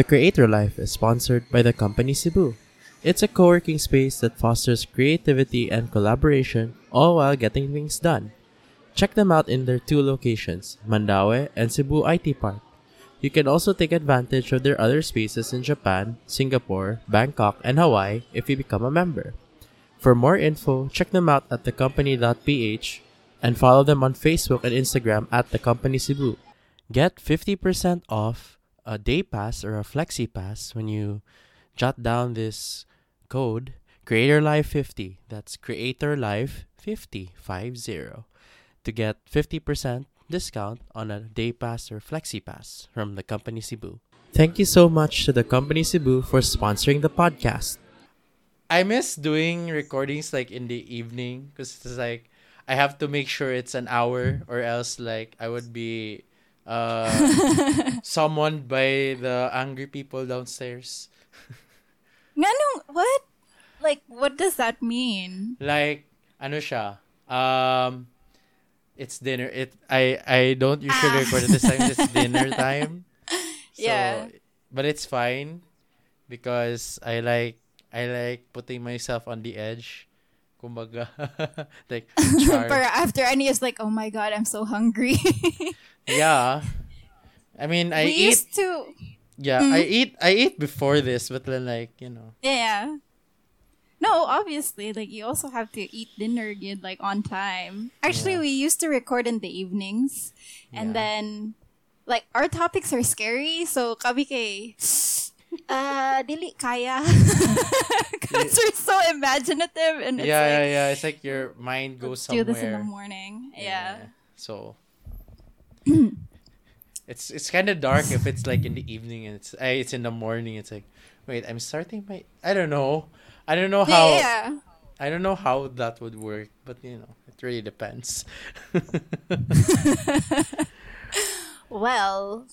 The Creator Life is sponsored by the company Cebu. It's a co working space that fosters creativity and collaboration, all while getting things done. Check them out in their two locations, Mandaue and Cebu IT Park. You can also take advantage of their other spaces in Japan, Singapore, Bangkok, and Hawaii if you become a member. For more info, check them out at thecompany.ph and follow them on Facebook and Instagram at the company Cebu. Get 50% off a day pass or a flexi pass when you jot down this code creator life 50 that's creator life 50 50 to get 50% discount on a day pass or flexi pass from the company cebu. Thank you so much to the company cebu for sponsoring the podcast. I miss doing recordings like in the evening because it's like I have to make sure it's an hour or else like I would be uh summoned by the angry people downstairs. Ganong, what? Like, what does that mean? Like ano siya? Um it's dinner. It I I don't usually record at this time. It's dinner time. So, Yeah. But it's fine because I like I like putting myself on the edge. Kumbaga, like char- But after Annie is like, oh my god, I'm so hungry. Yeah. I mean, I we eat. used to, Yeah, I eat. I eat before this, but then like you know. yeah. No, obviously, like you also have to eat dinner good, like on time. Actually, Yeah. we used to record in the evenings, Yeah. and then, like our topics are scary, so kami kay, uh, dili kaya, because we're so imaginative, and it's yeah, like, yeah, yeah. It's like your mind goes do somewhere. this in the morning. Yeah. So. it's it's kind of dark if it's like in the evening and it's uh, it's in the morning. It's like, wait, I'm starting my. I don't know. I don't know how. yeah. I don't know how that would work, but you know, it really depends. Well,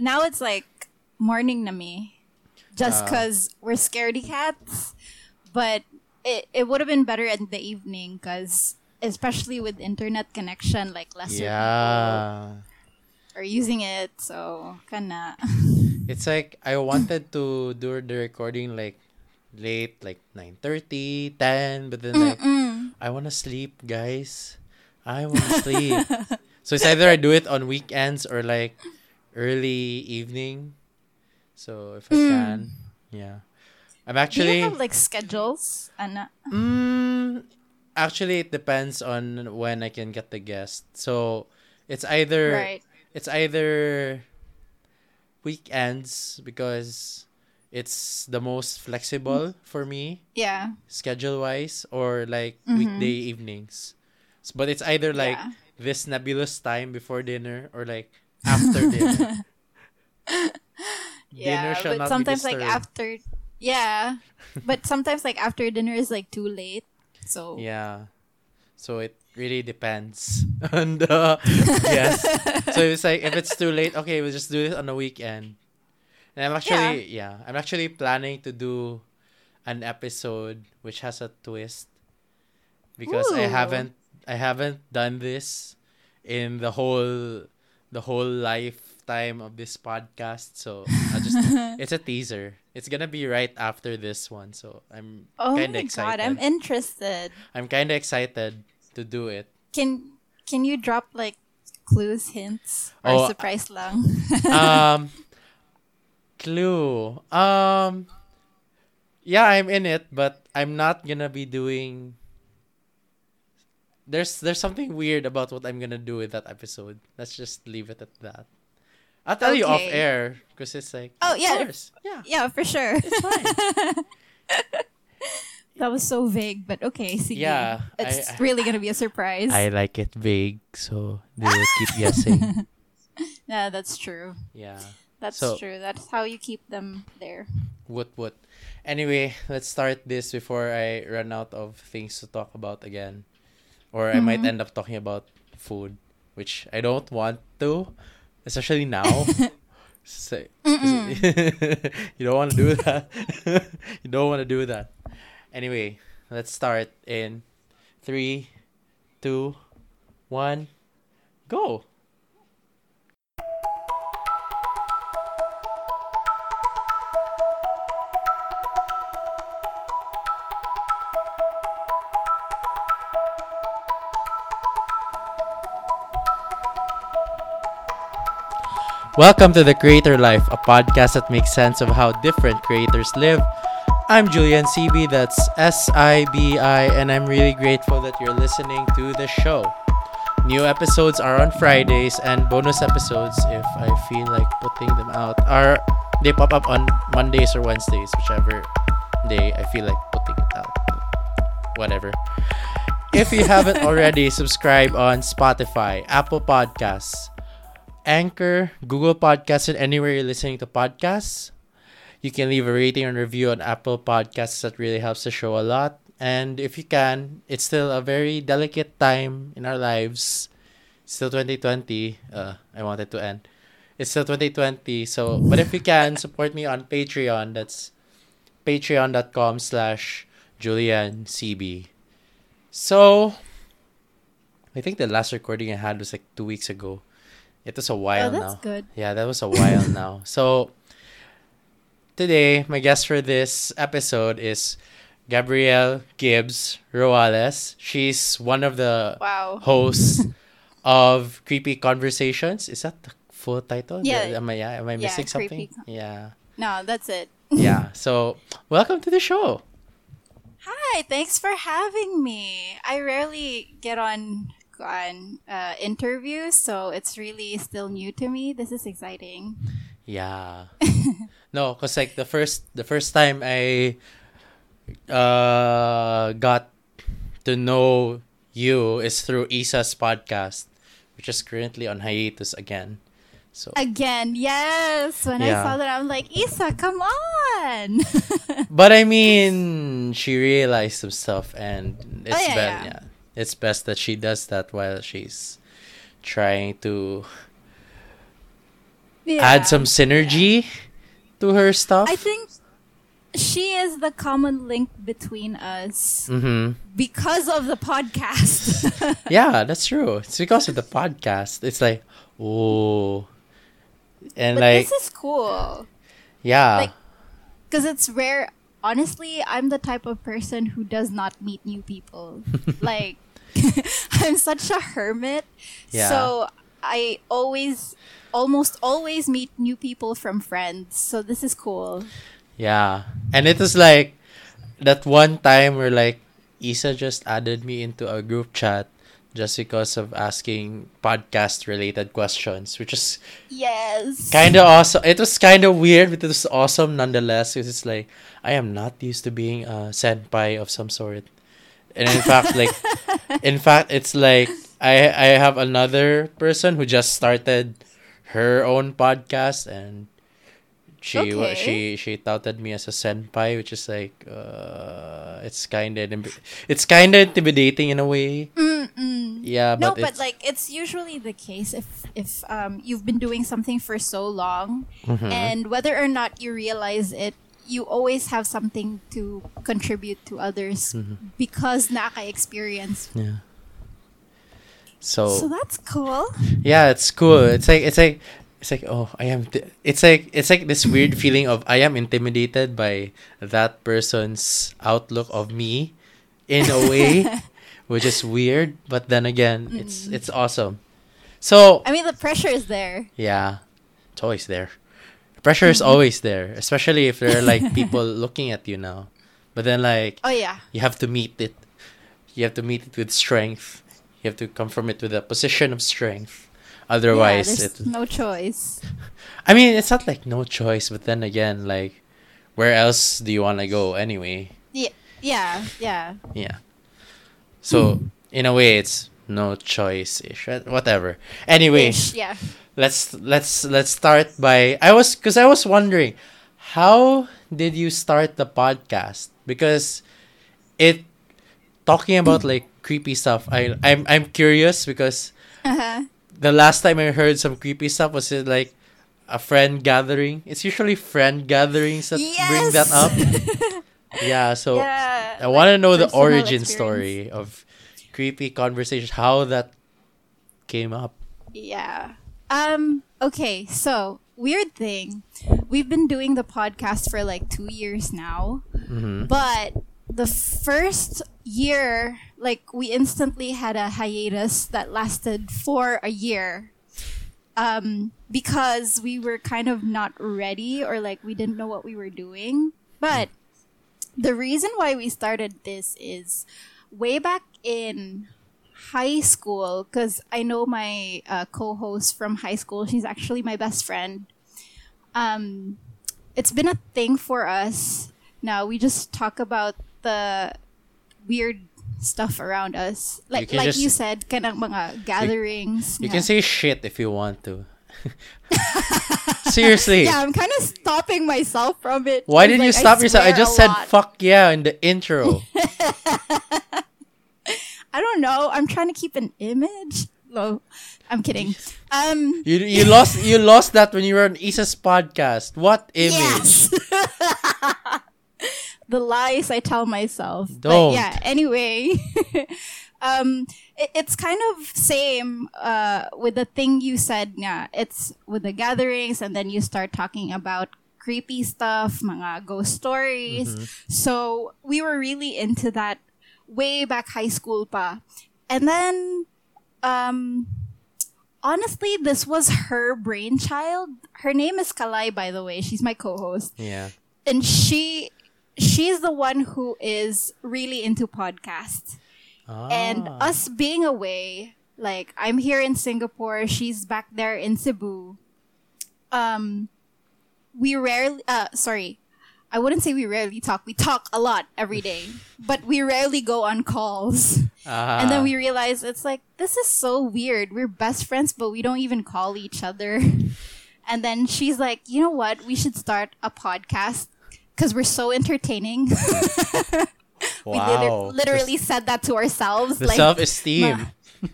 now it's like morning to me. Just because we're scaredy cats. But it, it would have been better in the evening because, especially with internet connection, like lesser people are using it. So, kana. It's like I wanted to do the recording like late, like 9.30, 10, but then like I want to sleep, guys. I want to sleep. so it's either I do it on weekends or like early evening. So if I can, yeah. I'm actually. Do you have like schedules? Ana? Mm, actually, it depends on when I can get the guest. So it's either Right. It's either weekends because it's the most flexible for me Yeah. schedule wise, or like mm-hmm. weekday evenings. But it's either like Yeah. this nebulous time before dinner or like after dinner. Yeah. dinner shall but not sometimes be like after. Yeah. but sometimes like after dinner is like too late. So. Yeah. So it really depends on the uh, yes. So it's like if it's too late, okay, we'll just do it on the weekend. And I'm actually yeah, I'm actually planning to do an episode which has a twist because I haven't I haven't done this in the whole the whole lifetime of this podcast. So I just it's a teaser. It's gonna be right after this one. So I'm Oh kinda my excited. god, I'm interested. I'm kind of excited to do it. Can can you drop like clues, hints, or Oh, surprise lang? Um, clue. Um, yeah, I'm in it, but I'm not gonna be doing. There's there's something weird about what I'm gonna do with that episode. Let's just leave it at that. I'll tell you off air because it's like. Oh, yeah. yeah, yeah, for sure. it's fine. that was so vague, but okay. Sige. Yeah, it's I- really gonna be a surprise. I like it vague, so they will keep guessing. yeah, that's true. Yeah. That's So- true. That's how you keep them there. What what? Anyway, let's start this before I run out of things to talk about again. Or I might mm-hmm. end up talking about food, which I don't want to, especially now. So- you don't want to do that. you don't want to do that. Anyway, let's start in three, two, one, go. Welcome to The Creator Life, a podcast that makes sense of how different creators live I'm Jullian Sibi, that's S I B I, and I'm really grateful that you're listening to the show. New episodes are on Fridays, and bonus episodes, if I feel like putting them out, are they pop up on Mondays or Wednesdays, whichever day I feel like putting it out. Whatever. If you haven't already, subscribe on Spotify, Apple Podcasts, Anchor, Google Podcasts, and anywhere you're listening to podcasts. You can leave a rating and review on Apple Podcasts. That really helps the show a lot. And if you can, it's still a very delicate time in our lives. Still 2020. Uh, I wanted to end. It's still 2020. So, but if you can, support me on Patreon. That's patreon.com slash julliansibi. So, I think the last recording I had was like two weeks ago. It was a while oh, that's now. good. Yeah, that was a while now. So today, my guest for this episode is Gabrielle Gibz Roales. She's one of the Wow. hosts of Creepy Conversations. Is that the full title? Yeah. Am I, yeah, am I Yeah, missing something? Con- Yeah. No, that's it. Yeah. So, welcome to the show. Hi, thanks for having me. I rarely get on on uh, interviews, so it's really still new to me. This is exciting. Yeah. no, cause like the first the first time I uh got to know you is through Isa's podcast, which is currently on hiatus again. So Again, yes. When I saw that, I'm like, Isa, come on. But I mean she realized some stuff and it's Oh, yeah, best yeah. yeah. It's best that she does that while she's trying to Yeah. add some synergy to her stuff. I think she is the common link between us mm-hmm. because of the podcast. Yeah, that's true. It's because of the podcast. It's like, oh, and but like, this is cool. yeah, like- because it's rare. Honestly, I'm the type of person who does not meet new people. like, I'm such a hermit. Yeah. So I always, almost always meet new people from friends. So this is cool. yeah. And it was like that one time where like Isa just added me into a group chat just because of asking podcast related questions, which is Yes. kind of awesome. It was kind of weird, but it was awesome nonetheless. Because it's like I am not used to being a senpai of some sort, and in fact, like, in fact, it's like I I have another person who just started her own podcast, and she Okay. she she touted me as a senpai, which is like uh, it's kind of it's kind of intimidating in a way. Mm-mm. Yeah, no, but, but it's, like it's usually the case if if um you've been doing something for so long, Mhm. and whether or not you realize it, you always have something to contribute to others Mm-hmm. because naka experience. yeah. So So that's cool. yeah, it's cool. It's like it's like it's like oh I am. T- it's like it's like this weird feeling of I am intimidated by that person's outlook of me, in a way, which is weird. But then again, it's mm. it's awesome. So I mean, the pressure is there. Yeah, it's always there. Pressure is mm-hmm. always there, especially if there are like people looking at you now. But then like Oh yeah. you have to meet it. You have to meet it with strength. You have to come from it with a position of strength. Otherwise, yeah, it. no choice. I mean, it's not like no choice, but then again, like, where else do you want to go anyway? Yeah, yeah, yeah. Yeah. So in a way, it's no choice ish. Whatever. Anyway, Ish, yeah. let's let's let's start by I was because I was wondering how did you start the podcast because it talking about like creepy stuff I I'm I'm curious because Uh-huh. the last time I heard some creepy stuff was it like a friend gathering it's usually friend gatherings that bring that up yeah so yeah. I want to know the origin experience. story of creepy conversations how that came up Yeah. Um, okay, so weird thing. We've been doing the podcast for like two years now. mm-hmm. But the first year, like we instantly had a hiatus that lasted for a year. um, because we were kind of not ready or like we didn't know what we were doing. But the reason why we started this is way back in high school because I know my uh, co-host from high school. She's actually my best friend. Um, it's been a thing for us. Now we just talk about the weird stuff around us, like can like just- you said, kind of mga gatherings. You nga. can say shit if you want to. Seriously. Yeah, I'm kind of stopping myself from it. Why did you like, stop yourself? I just said lot. fuck yeah in the intro. I don't know. I'm trying to keep an image. No, I'm kidding. Um, You you lost you lost that when you were on Isa's podcast. What image? yes. The lies I tell myself. Don't. But yeah. Anyway, um, it, it's kind of same uh with the thing you said. Yeah, it's with the gatherings, and then you start talking about creepy stuff, mga ghost stories. So we were really into that way back high school pa. And then um honestly this was her brainchild. Her name is Kalai by the way. She's my co-host. Yeah. And she she's the one who is really into podcasts. And Ah. us being away, like I'm here in Singapore, she's back there in Cebu. Um we rarely uh sorry. I wouldn't say we rarely talk. We talk a lot every day, but we rarely go on calls. Ah. And then we realize it's like this is so weird. We're best friends, but we don't even call each other. And then she's like, "You know what? We should start a podcast because we're so entertaining." we wow. liter- literally said that to ourselves. the like, self esteem. ma-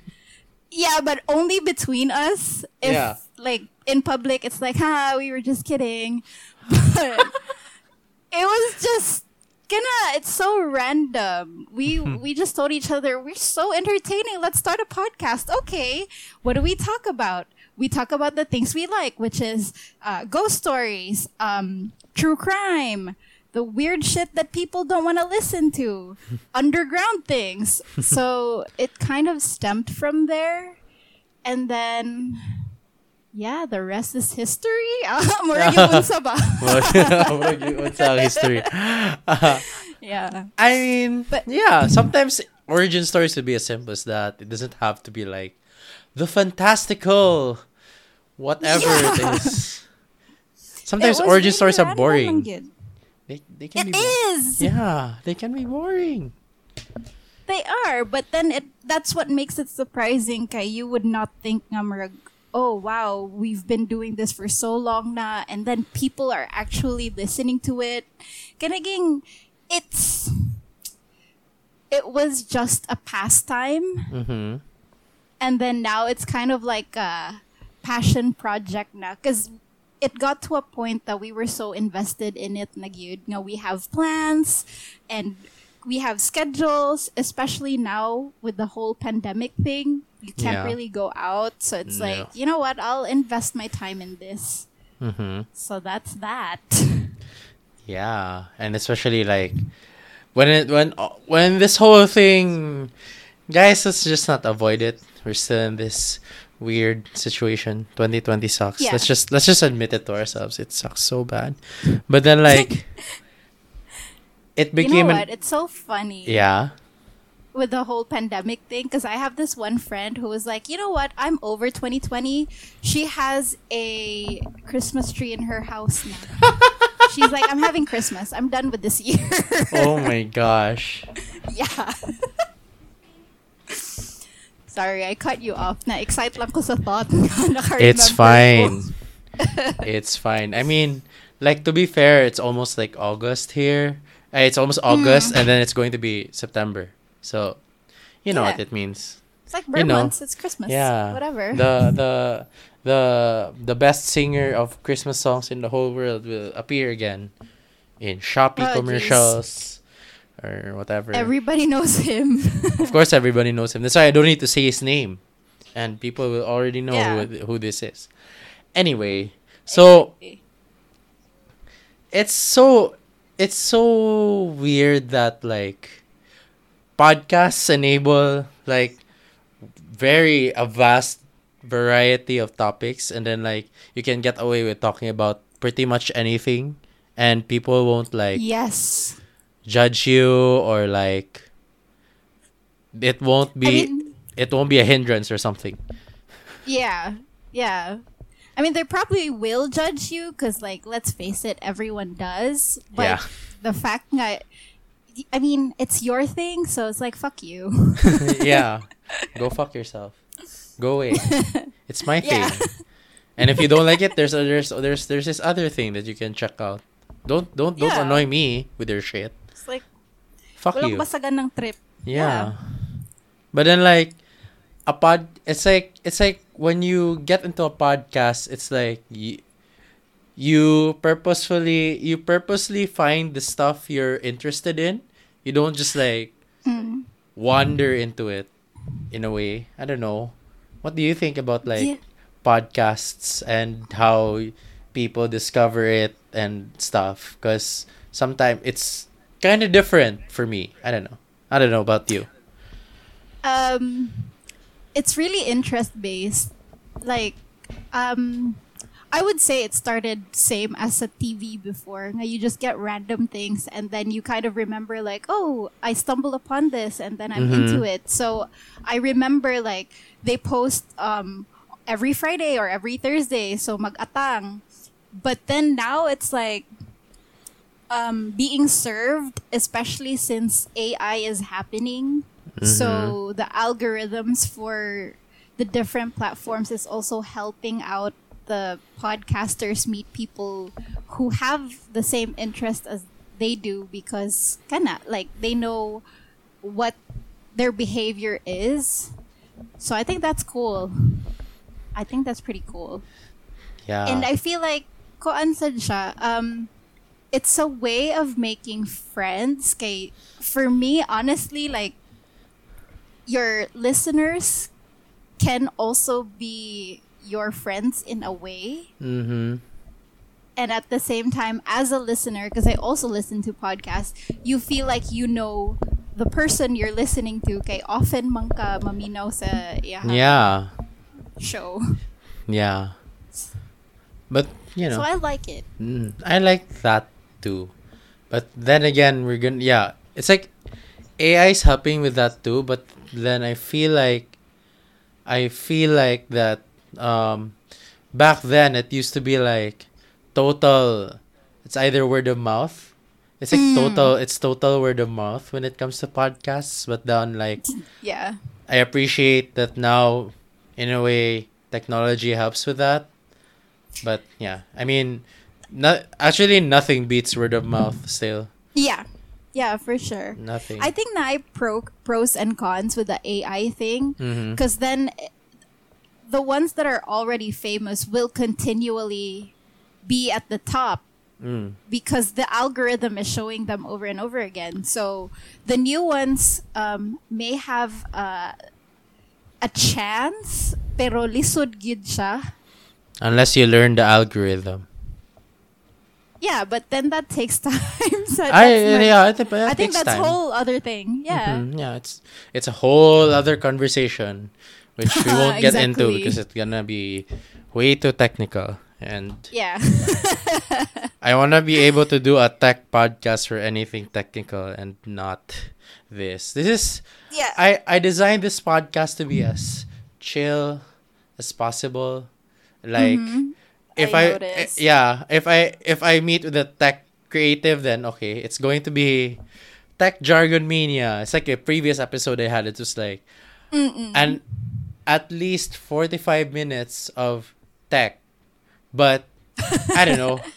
yeah, but only between us. If Yeah. like in public, it's like, "Ha, we were just kidding." But it was just gonna. It's so random. We we just told each other we're so entertaining. Let's start a podcast. Okay, what do we talk about? We talk about the things we like, which is uh, ghost stories, um, true crime, the weird shit that people don't want to listen to, underground things. So it kind of stemmed from there, and then. Yeah, the rest is history. Murag yung unsa ba? What's history? yeah. I mean, But- yeah, sometimes origin stories could be as simple as that. It doesn't have to be like the fantastical, whatever Yeah. it is. Sometimes It origin stories are boring. They, they can It be is. Yeah, they can be boring. They are, but then it that's what makes it surprising kay you would not think nga oh wow, we've been doing this for so long na and then people are actually listening to it. Kanaging it's it was just a pastime Mm-hmm. and then now it's kind of like a passion project na because it got to a point that we were so invested in it nagyud nga we have plans and we have schedules especially now with the whole pandemic thing you can't Yeah. really go out so it's No. like you know what i'll invest my time in this Mm-hmm. so that's that Yeah, and especially like when it when when this whole thing, guys, let's just not avoid it. We're still in this weird situation. 2020 sucks. Yeah. Let's just let's just admit it to ourselves. It sucks so bad. But then like it became you know an what it's so funny yeah. with the whole pandemic thing because I have this one friend who was like, you know what? I'm over 2020. She has a Christmas tree in her house now. She's like, I'm having Christmas. I'm done with this year. Oh my gosh. yeah. Sorry, I cut you off. Na excite lang ko sa thought. It's fine. it's fine. I mean, like to be fair, it's almost like August here. Uh, It's almost Hmm. August, and then it's going to be September. So, you know what Yeah. it means. It's like you bird know, months. It's Christmas. Yeah. Whatever. The the the the best singer of Christmas songs in the whole world will appear again in Shopee Oh, geez. Or whatever. Everybody knows him. of course, everybody knows him. That's why I don't need to say his name, and people will already know Yeah. who, who this is. Anyway, so it's so it's so weird that like podcasts enable like very a vast variety of topics and then like you can get away with talking about pretty much anything and people won't like yes. Judge you or like it won't be I mean, it won't be a hindrance or something. yeah, yeah. I mean, they probably will judge you because, like, let's face it, everyone does. But Yeah. the fact that, I mean, it's your thing, so it's like, fuck you. yeah. Go fuck yourself. Go away. It's my thing. Yeah. And if you don't like it, there's there's there's there's this other thing that you can check out. Don't don't don't annoy me with your shit. Fuck walang you. basagan ng trip. Yeah. But then like a pod it's like it's like when you get into a podcast, it's like you, you purposefully you purposely find the stuff you're interested in. You don't just like Mm. wander into it in a way. I don't know. What do you think about like Yeah. podcasts and how people discover it and stuff? Because sometimes it's kind of different for me. I don't know. I don't know about you. um it's really interest based like um i would say it started same as a tv before you just get random things and then you kind of remember like oh i stumbled upon this and then i'm Mhm. into it so i remember like they post um every friday or every thursday so mag-atang but then now it's like um, being served, especially since AI is happening. So the algorithms for the different platforms is also helping out the podcasters meet people who have the same interest as they do because kinda like they know what their behavior is. So I think that's cool. I think that's pretty cool. Yeah. And I feel like koan um it's a way of making friends kay for me honestly like your listeners can also be your friends in a way mm-hmm. and at the same time as a listener because I also listen to podcasts you feel like you know the person you're listening to kay often man ka maminaw sa Yeah. show Yeah. But you know, so I like it Mm, I like that too. But then again, we're gonna yeah. It's like AI is helping with that too. But then I feel like I feel like that um back then it used to be like total. It's either word of mouth. It's like Mm. total. It's total word of mouth when it comes to podcasts. But then like yeah I appreciate that now, in a way, technology helps with that. But yeah, I mean, not actually nothing beats word of mouth. Still, yeah yeah for sure nothing. I think na I pro pros and cons with the AI thing because then eh, the ones that are already famous will continually be at the top Mm. because the algorithm is showing them over and over again. So the new ones um, may have uh, a chance, pero lisod gyud siya. Unless you learn the algorithm. Yeah, but then that takes time. so I yeah, I think, that I think that's time. whole other thing. Yeah. Mhm, yeah, it's it's a whole other conversation, which we won't get into because it's gonna be way too technical. And Yeah. I want to be able to do a tech podcast for anything technical and not this. This is yeah. I I designed this podcast to be as chill as possible. Like Mhm. If I I, eh, yeah, if I if I meet with a tech creative then okay, it's going to be tech jargon mania. It's like a previous episode I had it was like Mm-mm. and at least 45 minutes of tech. But I don't know.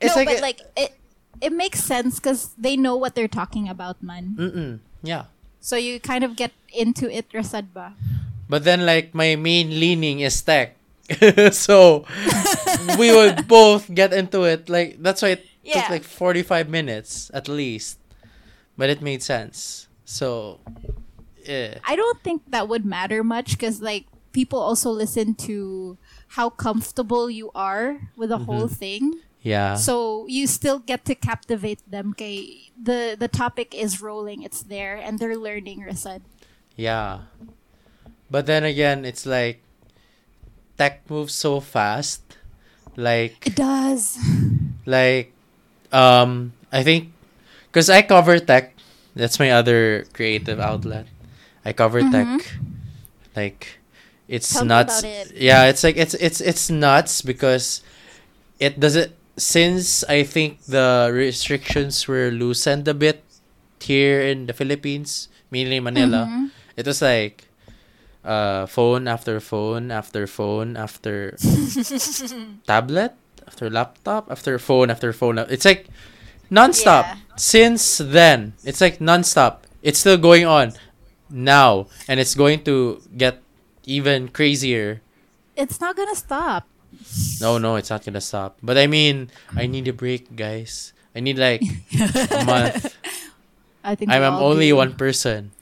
It's no, like, but a- like it it makes sense because they know what they're talking about, man. mm-mm, yeah. So you kind of get into it, rasad ba? But then, like, my main leaning is tech. so, we would both get into it. Like, that's why it Yeah. took like 45 minutes at least. But it made sense. So, yeah. I don't think that would matter much because like people also listen to how comfortable you are with the whole mm-hmm. thing. Yeah. So you still get to captivate them. Okay, the the topic is rolling, it's there, and they're learning. Rasad. Yeah. But then again, it's like tech moves so fast. Like It does. like um I think because I cover tech. That's my other creative outlet. I cover tech. Like it's Tell nuts. it. Yeah, it's like it's it's it's nuts because it doesn't since I think the restrictions were loosened a bit here in the Philippines, mainly Manila. Mhm. It was like uh phone after phone after phone after tablet after laptop after phone after phone. It's like nonstop. Yeah. Since then, it's like nonstop. It's still going on now, and it's going to get even crazier. It's not gonna stop. No, no, it's not gonna stop. But I mean, I need a break, guys. I need like a month. I think I'm, I'm only do. one person.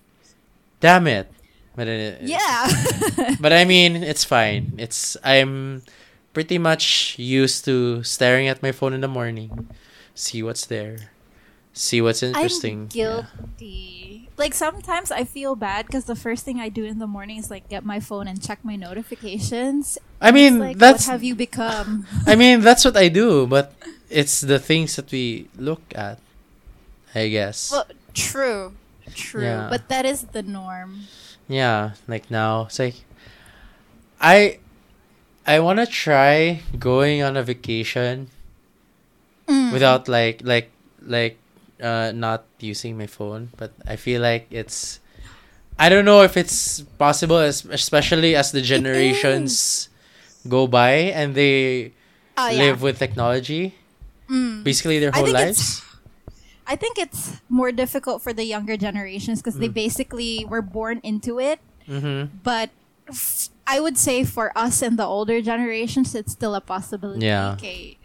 Damn it. But it, Yeah. But I mean, it's fine. It's I'm pretty much used to staring at my phone in the morning, see what's there, see what's interesting. I'm Yeah. guilty. Like sometimes I feel bad because the first thing I do in the morning is like get my phone and check my notifications. I mean, Like, that's what have you become? I mean, that's what I do, but it's the things that we look at. I guess. well, true, true, Yeah. but that is the norm. Yeah, like now, it's like I I want to try going on a vacation Mm. without like like like uh not using my phone but i feel like it's i don't know if it's possible es- especially as the generations go by and they Oh, yeah. live with technology Mm. basically their whole lives I think it's more difficult for the younger generations because they Mm. basically were born into it. mm-hmm. But f- I would say for us and the older generations, it's still a possibility. Yeah. Okay.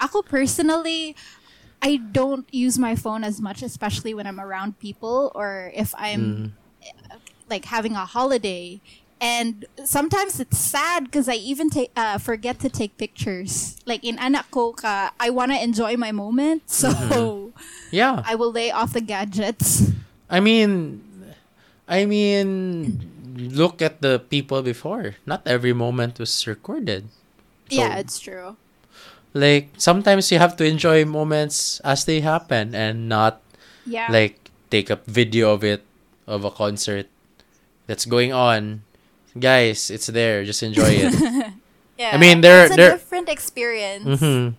Ako personally, I don't use my phone as much, especially when I'm around people or if I'm Mm. like having a holiday. And sometimes it's sad because I even take uh, forget to take pictures. Like in anak ko ka, I want to enjoy my moment, so Mm-hmm. Yeah I will lay off the gadgets. i mean i mean look at the people before not every moment was recorded yeah, it's true. like sometimes you have to enjoy moments as they happen and not Yeah. like take a video of it of a concert that's going on guys it's there just enjoy it yeah. I mean, there- it's a there- different experience. hmm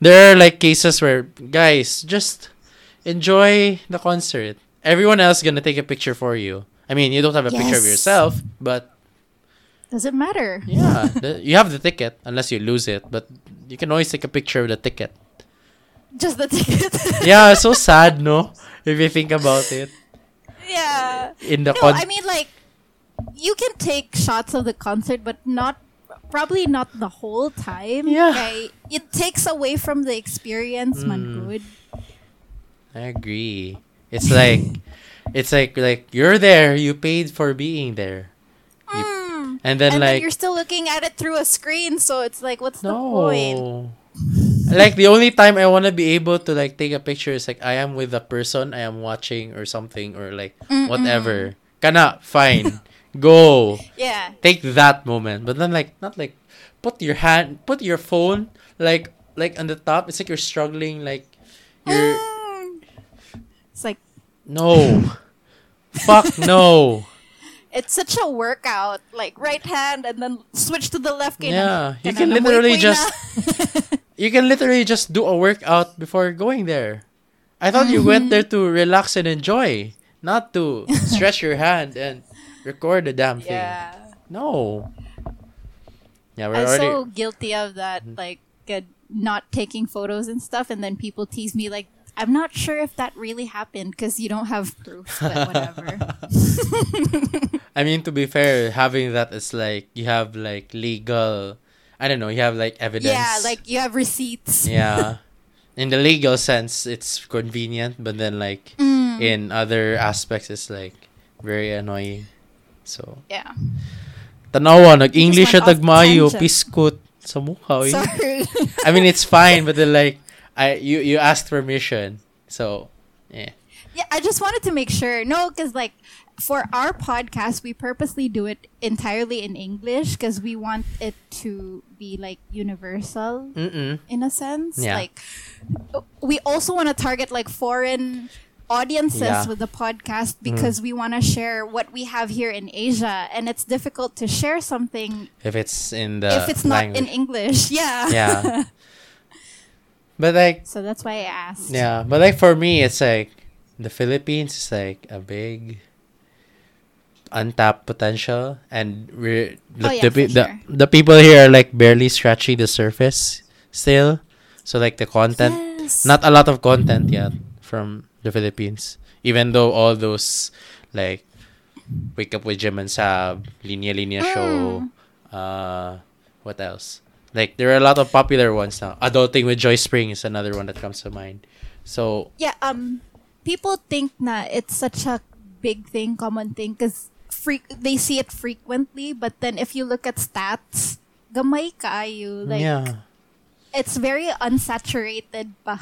there are like cases where guys just enjoy the concert everyone else gonna take a picture for you i mean you don't have a picture of yourself but does it matter. yeah the, you have the ticket unless you lose it but you can always take a picture of the ticket Just the ticket. yeah so sad no if you think about it yeah. in the No, con- I mean like you can take shots of the concert, but not probably not the whole time. Yeah. Okay? It takes away from the experience, man. Mm. Good. I agree. It's like it's like like you're there, you paid for being there. You- Mm. and then and like then you're still looking at it through a screen, so it's like, what's the point? like the only time I want to be able to like take a picture is like I am with a person I am watching or something or like whatever. Kana fine. Go. Yeah. Take that moment. But then like not like put your hand put your phone like like on the top. It's like you're struggling like you're like no. Fuck no. it's such a workout. Like right hand and then switch to the left. Yeah, you can literally just- You can literally just do a workout before going there. I thought you went there to relax and enjoy, not to stretch your hand and record the damn thing. yeah. No. Yeah, we're I'm already. so guilty of that, like uh, not taking photos and stuff, and then people tease me like, I'm not sure if that really happened because you don't have proof, but whatever. I mean, to be fair, having that is like you have like legal. I don't know. You have like evidence. yeah, like you have receipts. Yeah. In the legal sense, it's convenient, but then like Mm, in other aspects, it's like very annoying. So. yeah. Tanawa, nag-English went off tagmayo, tangent. piskut sa mukha. Sorry. I mean, it's fine, but then like, I you you asked permission, so yeah. yeah, I just wanted to make sure. No, because like for our podcast, we purposely do it entirely in English because we want it to be like universal Mm-mm. in a sense. Yeah. Like, we also want to target like foreign audiences Yeah. with the podcast mm-hmm. because we want to share what we have here in Asia, and it's difficult to share something If it's in the if it's not in. English. Yeah. Yeah. But like so that's why I asked. Yeah, but like for me, it's like the Philippines is like a big untapped potential, and we're the, Oh, yeah, the, the, sure. the people here are like barely scratching the surface still. So like the content, Yes. not a lot of content yet from the Philippines, even though all those like Wake Up with Jim and Saab, Linya Linya Show, uh, what else? Like there are a lot of popular ones now. Adulting with Joyce Pring is another one that comes to mind. So yeah um people think na it's such a big thing common thing because freak they see it frequently but then if you look at stats gamay kayo like yeah, it's very unsaturated pa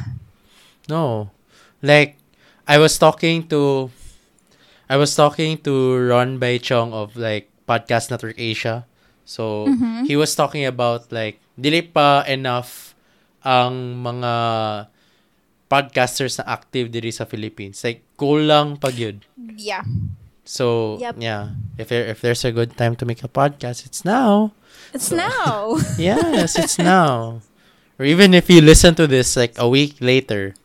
no, like I was talking to, I was talking to Ron Baetiong of like Podcast Network Asia. So Mm-hmm. he was talking about like dili pa enough ang mga podcasters na active diri sa Philippines. Like kulang pag yun. yeah So Yep. yeah, if there, if there's a good time to make a podcast, it's now. it's now Yes, it's now. Or even if you listen to this like a week later,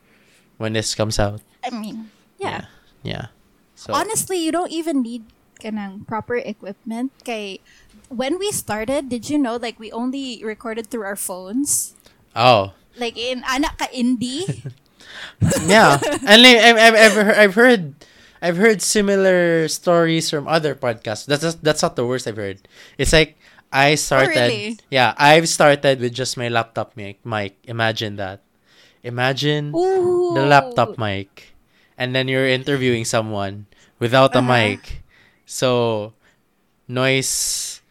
when this comes out. i mean yeah, Yeah. So honestly you don't even need kanang proper equipment kay when we started did you know like we only recorded through our phones oh like in anak ka indie yeah, and like, I've, I've I've heard, I've heard I've heard similar stories from other podcasts. That's just, that's not the worst I've heard. It's like I started. really? Yeah, I've started with just my laptop mic. Mic. Imagine that. Imagine Ooh. the laptop mic, and then you're interviewing someone without a Uh-huh. mic, so noise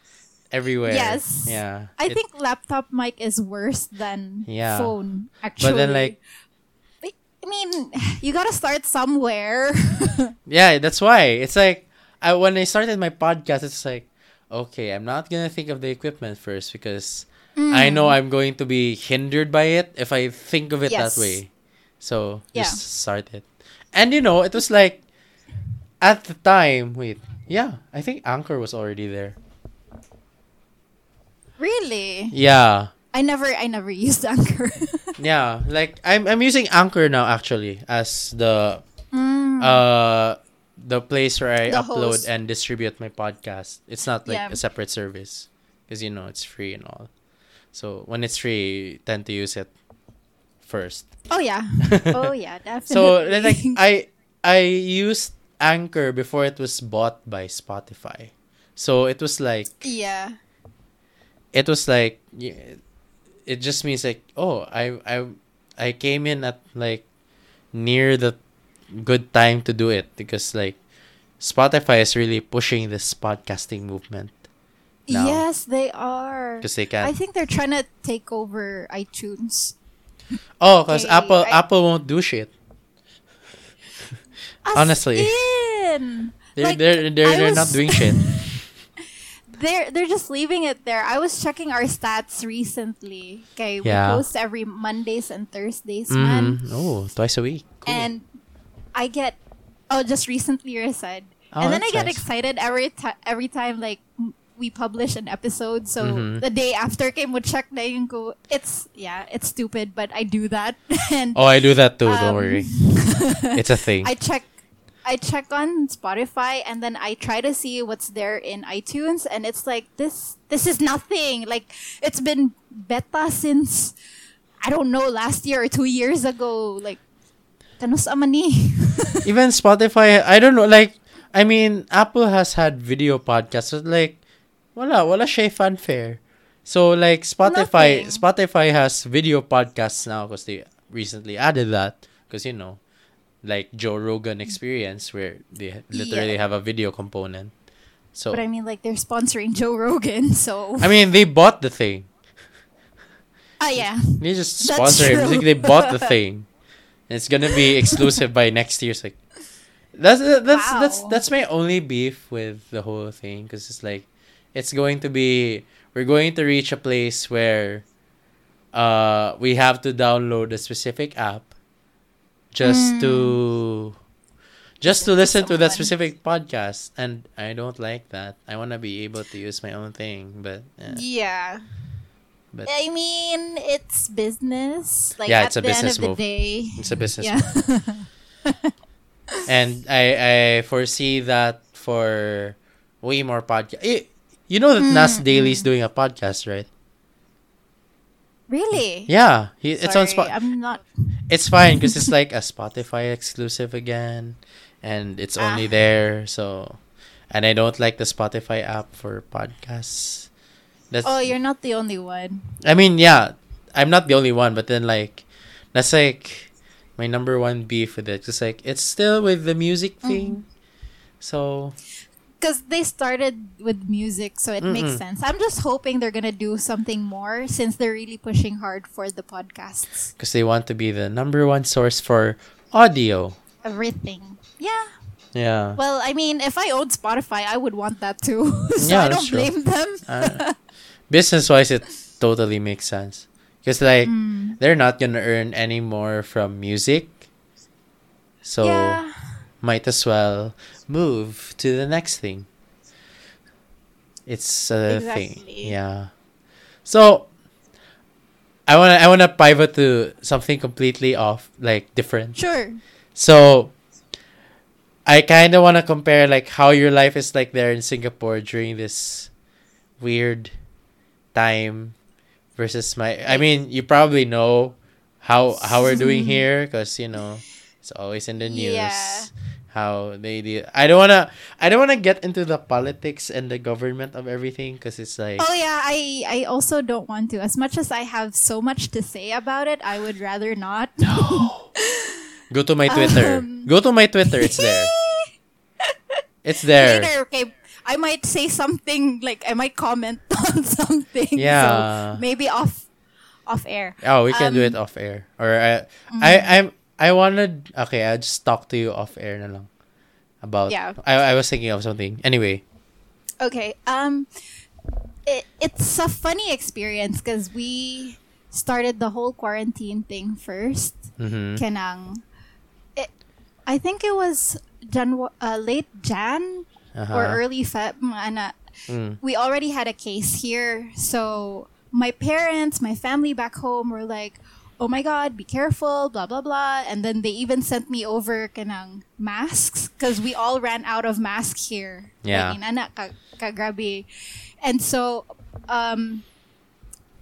everywhere. Yes. Yeah. I It- think laptop mic is worse than Yeah. phone. Actually, But then like I mean, you gotta start somewhere. Yeah, that's why. It's like I when I started my podcast, it's like, okay, I'm not gonna think of the equipment first because I know Mm. I'm going to be hindered by it if I think of it Yes. that way. So Yeah. just start it. And you know, it was like at the time, wait, yeah, I think Anchor was already there. really? Yeah. I never, I never used Anchor. Yeah. Like I'm I'm using Anchor now actually as the Mm. uh the place where I The upload host. and distribute my podcast. It's not like Yeah. a separate service because you know it's free and all. So when it's free, you tend to use it first. oh yeah, oh yeah, definitely. So like I I used Anchor before it was bought by Spotify. So it was like yeah, it was like it just means like oh I I I came in at like near the good time to do it because like Spotify is really pushing this podcasting movement now. yes, they are. because they can. I think they're trying to take over iTunes. oh because Apple I- Apple won't do shit Honestly. in. they're Like, they're they're, they're not doing shit they're they're just leaving it there. I was checking our stats recently. Okay, we post every Mondays and Thursdays, man. mm oh twice a week cool. And I get oh, just recently you said, Oh, and then I get nice. excited every time every time like we publish an episode. So Mhm. the day after came would check na yung go. It's yeah, it's stupid, but I do that. and oh I do that too don't um, worry it's a thing I check I check on Spotify and then I try to see what's there in iTunes and it's like this this is nothing. Like it's been beta since I don't know last year or 2 years ago. Like even Spotify, I don't know, like, I mean, Apple has had video podcasts, but like, wala, wala siya fanfare. So, like, Spotify, Nothing. Spotify has video podcasts now because they recently added that. Because, you know, like Joe Rogan Experience, where they literally Yeah. have a video component. So, but I mean like they're sponsoring Joe Rogan, so I mean, they bought the thing. Ah yeah. They just sponsor. True. like they bought the thing. And It's gonna be exclusive by next year. It's like, That's that's that's that's my only beef with the whole thing because it's like it's going to be we're going to reach a place where uh we have to download a specific app just to just to listen to that specific podcast and I don't like that. I want to be able to use my own thing, but eh, Yeah. but I mean, it's business. Like Yeah, at it's a the end business move. day. it's a business Yeah. and I I foresee that for way more podcast. You know that Mm, Nas is doing a podcast, right? Really? Yeah, he, it's on Spotify. I'm not. It's fine because it's like a Spotify exclusive again, and it's only Ah. there. So, and I don't like the Spotify app for podcasts. That's. Oh, you're not the only one. I mean, yeah, I'm not the only one, but then like, that's like my number one beef with it. Just like it's still with the music Mm. thing. So Because they started with music, so it makes Mm-mm. sense. I'm just hoping they're gonna do something more since they're really pushing hard for the podcasts. because they want to be the number one source for audio. Everything. Yeah. Yeah. Well, I mean, if I owned Spotify, I would want that too. so Yeah, I don't true. blame them. Uh, business wise, it totally makes sense. Because, like, Mm. they're not going to earn any more from music. So, yeah. Might as well move to the next thing. It's a thing. Yeah. So, I want to I want to pivot to something completely off, like different. Sure. So I kind of want to compare like how your life is like there in Singapore during this weird time versus my I mean, you probably know how how we're doing here cuz you know, it's always in the news. Yeah. How they do. I don't wanna. I don't wanna get into the politics and the government of everything because it's like. Oh yeah, I I also don't want to. As much as I have so much to say about it, I would rather not. No. Go to my Twitter. Um, Go to my Twitter. It's there. It's there. Later, okay. I might say something like I might comment on something. Yeah. So maybe off off air. Oh, we can do Um, it off air. Or I, I, I'm, I wanted. Okay, I'll just talk to you off air na lang. About. Yeah. I, I was thinking of something. Anyway. Okay. Um, it, it's a funny experience because we started the whole quarantine thing first. Mm-hmm. Kanang, it, I think it was Jan, uh, late Jan Uh-huh. or early Feb. mga. Mm. We already had a case here, so my parents, my family back home were like, "Oh my God, be careful!" Blah blah blah, and then they even sent me over kanang masks because we all ran out of masks here. Yeah. Kagrabe. and so um,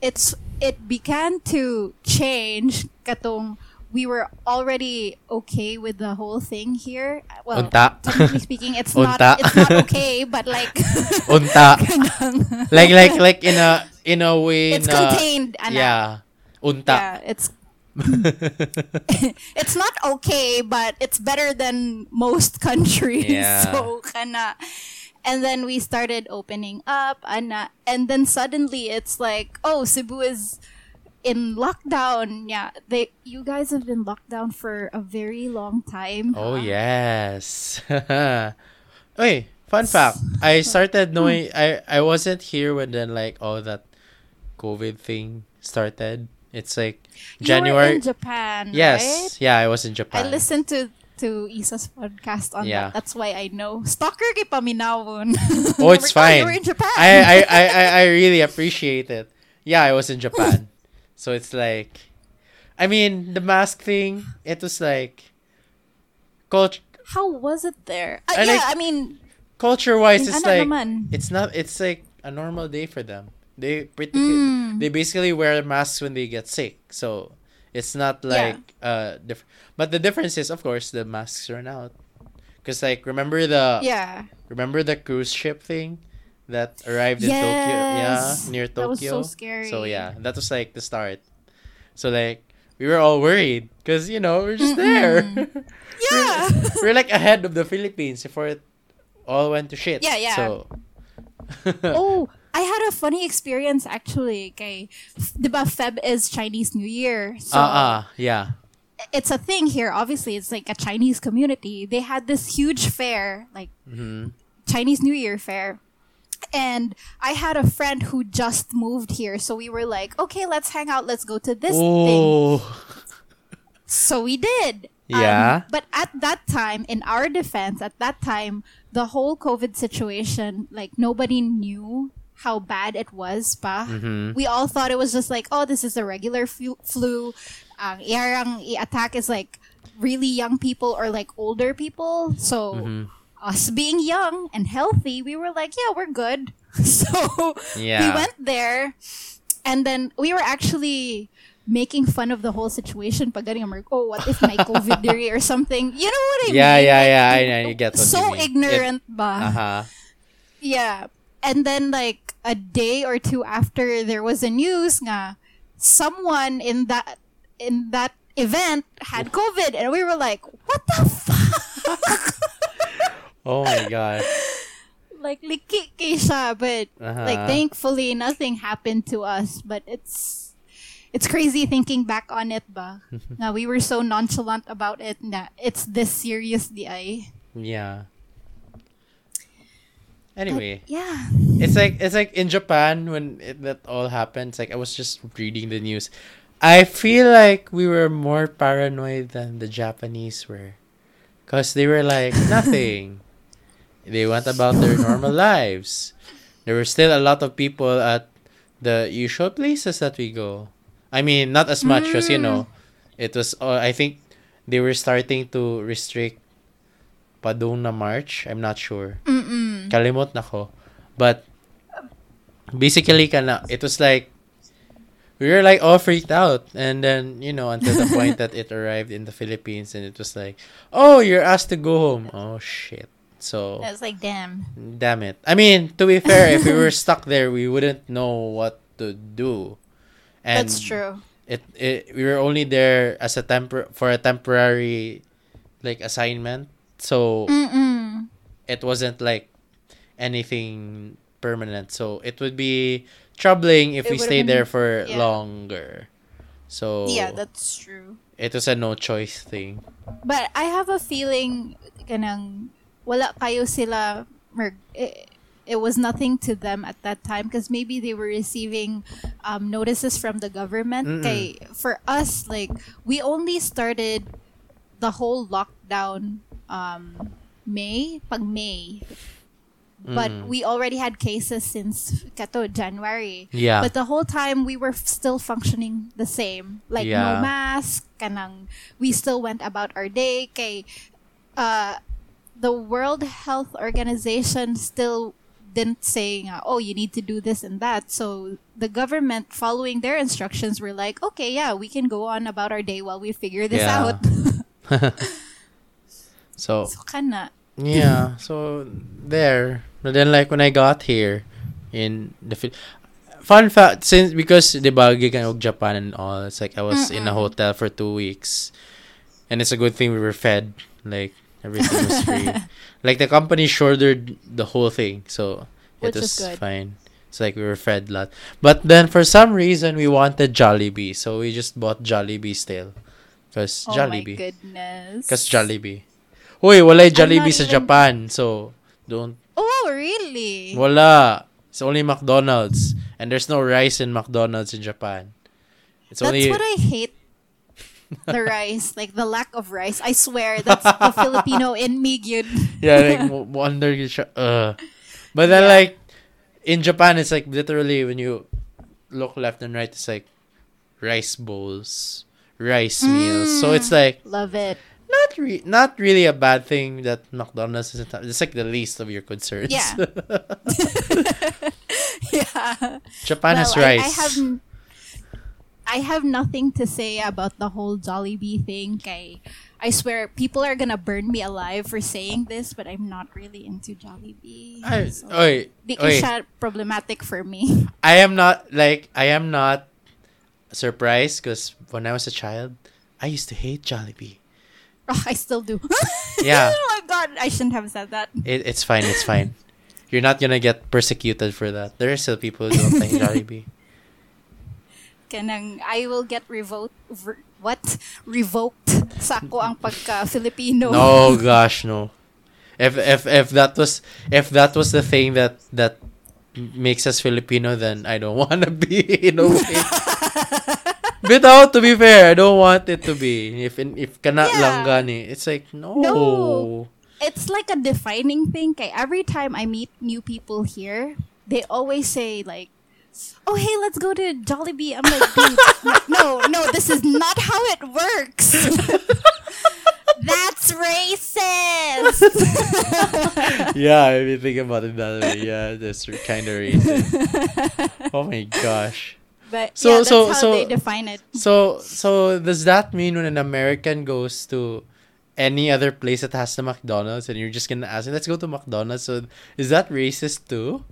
it's it began to change. Katong we were already okay with the whole thing here. Well, Unta. technically speaking, it's Unta. not it's not okay, but like Unta. like, like, like in a, in a way. it's contained. Yeah. Unta. Yeah, it's it's not okay, but it's better than most countries. Yeah. So kana. And then we started opening up, ana. And then suddenly it's like, oh, Cebu is in lockdown. Yeah, they you guys have been locked down for a very long time. Oh huh? yes. Wait, fun fact. I started knowing I I wasn't here when then like all that COVID thing started. It's like You were January. in Japan, yes. right? Yeah, I was in Japan. I listened to to Isa's podcast on Yeah. that. That's why I know. Stalker kay paminawon. Oh, it's fine. You were in Japan. I, I, I, I, I really appreciate it. Yeah, I was in Japan. so it's like I mean, the mask thing, it was like culture How was it there? Uh, I yeah, like- I mean, culture wise it's like naman. it's not it's like a normal day for them. They pretty Mm. they basically wear masks when they get sick. So it's not Yeah. like uh diff- but the difference is of course the masks run out. Cuz like remember the yeah. remember the cruise ship thing that arrived in Tokyo? Yeah, Yes. near That was Tokyo. so scary. So yeah, that was like the start. So like we were all worried cuz you know, we're just there. Yeah. we're like ahead of the Philippines before it all went to shit. Yeah, yeah. So oh, I had a funny experience actually. Kay, diba Feb is Chinese New Year. So Ah, ah, yeah. it's a thing here. Obviously, it's like a Chinese community. They had this huge fair, like Chinese New Year fair. And I had a friend who just moved here, so we were like, okay, let's hang out. Let's go to this thing. Oh. So we did. Um, Yeah. but at that time, in our defense, at that time, the whole COVID situation, like nobody knew how bad it was pa. Mm-hmm. We all thought it was just like, oh, this is a regular flu. flu. Ang iyarang i-attack is like really young people or like older people. So Mm-hmm. us being young and healthy, we were like, yeah, we're good. so we went there and then we were actually making fun of the whole situation. Pag ganun, we're, oh, what if may COVID or something? You know what I Yeah, mean? yeah, Like, yeah. I, I get what so you mean. ignorant ba? Uh huh. Yeah. And then like a day or two after there was a news nga someone in that in that event had COVID and we were like, what the fuck? Oh my god. like liki siya, but Uh-huh. like thankfully nothing happened to us, but it's it's crazy thinking back on it ba. now we were so nonchalant about it na it's this serious di ay. Yeah. Anyway, Yeah. it's like it's like in Japan when it, that all happened. Like I was just reading the news. I feel like we were more paranoid than the Japanese were, cause they were like nothing. they went about their normal lives. There were still a lot of people at the usual places that we go. I mean, not as much as you know. It was. Uh, I think they were starting to restrict Padung na March. I'm not sure. Mm-mm. Kalimot na ko. But basically kana it was like we were like all freaked out and then you know until the point that it arrived in the Philippines and it was like oh you're asked to go home oh shit so I was like, damn. damn it I mean to be fair if we were stuck there we wouldn't know what to do and That's true. it, it we were only there as a tempor- for a temporary like assignment so Mm-mm. it wasn't like anything permanent. So it would be troubling if It we stayed there for yeah. longer. So Yeah, that's true. it was a no choice thing. But I have a feeling kanang wala kayo sila mer- it, was nothing to them at that time because maybe they were receiving um, notices from the government. Kay, for us, like we only started the whole lockdown um, May, pag May. But Mm. we already had cases since kato January. Yeah. But the whole time we were f- still functioning the same. Like Yeah. no mask, kanang we still went about our day. Kay uh the World Health Organization still didn't say oh you need to do this and that. So the government following their instructions were like, okay, yeah, we can go on about our day while we figure this Yeah. out. so so kana. yeah, so there. But then like when I got here in the fun fact since because the bagay kan og Japan and all it's like I was in a hotel for 2 weeks. And it's a good thing we were fed like everything was free. like the company shouldered the whole thing. So it Which is was fine. It's like we were fed a lot. But then for some reason we wanted Jollibee, so we just bought Jollibee still. Cause Oh Jollibee. goodness. Cause Jollibee. Uy, walay Jollibee not sa even- Japan. So, don't. Oh really? Wala. It's only McDonald's. And there's no rice in McDonald's in Japan. It's That's only. what I hate. The rice, like the lack of rice. I swear, that's the Filipino in me, yun. yeah, like, wonder. you Uh. But then, Yeah. like, in Japan, it's like literally when you look left and right, it's like rice bowls, rice meals. So it's like Love it. Not re- not really a bad thing that McDonald's isn't. It's like the least of your concerns. Yeah. yeah. Japan has Well, I- rice. I, have n- I have nothing to say about the whole Jollibee thing. Kay, I swear, people are gonna burn me alive for saying this, but I'm not really into Jollibee. Ay, So, oy, di oy. problematic for me. I am not like I am not surprised because when I was a child, I used to hate Jollibee. Oh, I still do. Yeah. oh my god, I shouldn't have said that. It, it's fine. It's fine. You're not gonna get persecuted for that. There are still people who don't like Jollibee. Kanang I will get revoked. what revoked sa ako ang pagka Filipino. No, gosh, no. If if if that was if that was the thing that that makes us Filipino, then I don't want to be in a way. But no, to be fair, I don't want it to be. If if kana Yeah. lang gani, it's like no. No. It's like a defining thing. Kay every time I meet new people here, they always say like, "Oh, hey, let's go to Jollibee." I'm like, "Dude, no, no, this is not how it works." That's racist. yeah, if you think about it that way, yeah, that's kind of racist. oh my gosh. But So- yeah, that's so- how so- they define it. So so does that mean when an American goes to any other place that has the McDonald's and you're just gonna ask, let's go to McDonald's? So is that racist too?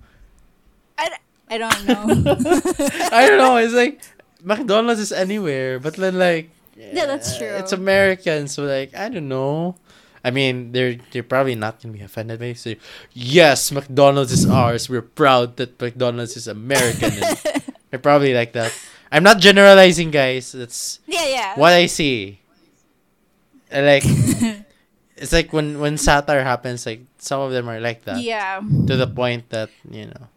I, I don't know. I don't know. It's like McDonald's is anywhere, but then like Yeah, that's uh, true. It's American, so like I don't know. I mean, they're they're probably not gonna be offended by it. So, yes, McDonald's is ours. We're proud that McDonald's is American. and they're probably like that. I'm not generalizing, guys. That's yeah, yeah. what I see. And, like it's like when when satire happens, like some of them are like that Yeah. to the point that you know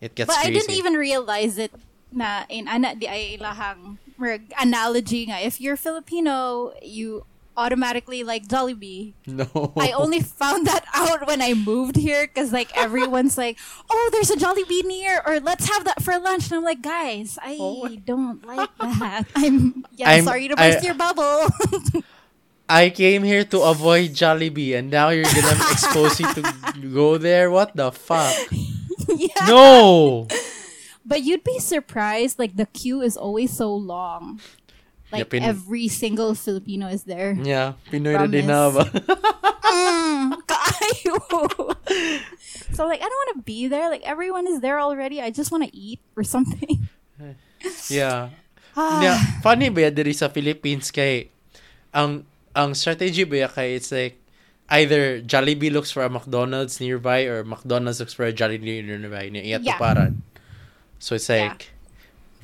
it gets But I didn't even realize it na in ana di ay ilahang merg analogy nga. If you're Filipino, you automatically like Jollibee. no. I only found that out when I moved here because like everyone's like, "Oh, there's a Jollibee near," or "Let's have that for lunch." And I'm like, "Guys, I Oh. don't like that. I'm yeah, I'm- sorry to I- burst your bubble." I came here to avoid Jollibee, and now you're gonna expose me to go there. What the fuck? yeah. No. But you'd be surprised. Like the queue is always so long. Like Yep, in- every single Filipino is there. Yeah, Pinoy na din na ba? Mm, kaayo. so like I don't want to be there. Like everyone is there already. I just want to eat or something. yeah. Ah, Yeah, funny ba diri sa Philippines kay ang ang strategy ba kay it's like either Jollibee looks for a McDonald's nearby or McDonald's looks for a Jollibee nearby ni iya Yeah. So it's Yeah.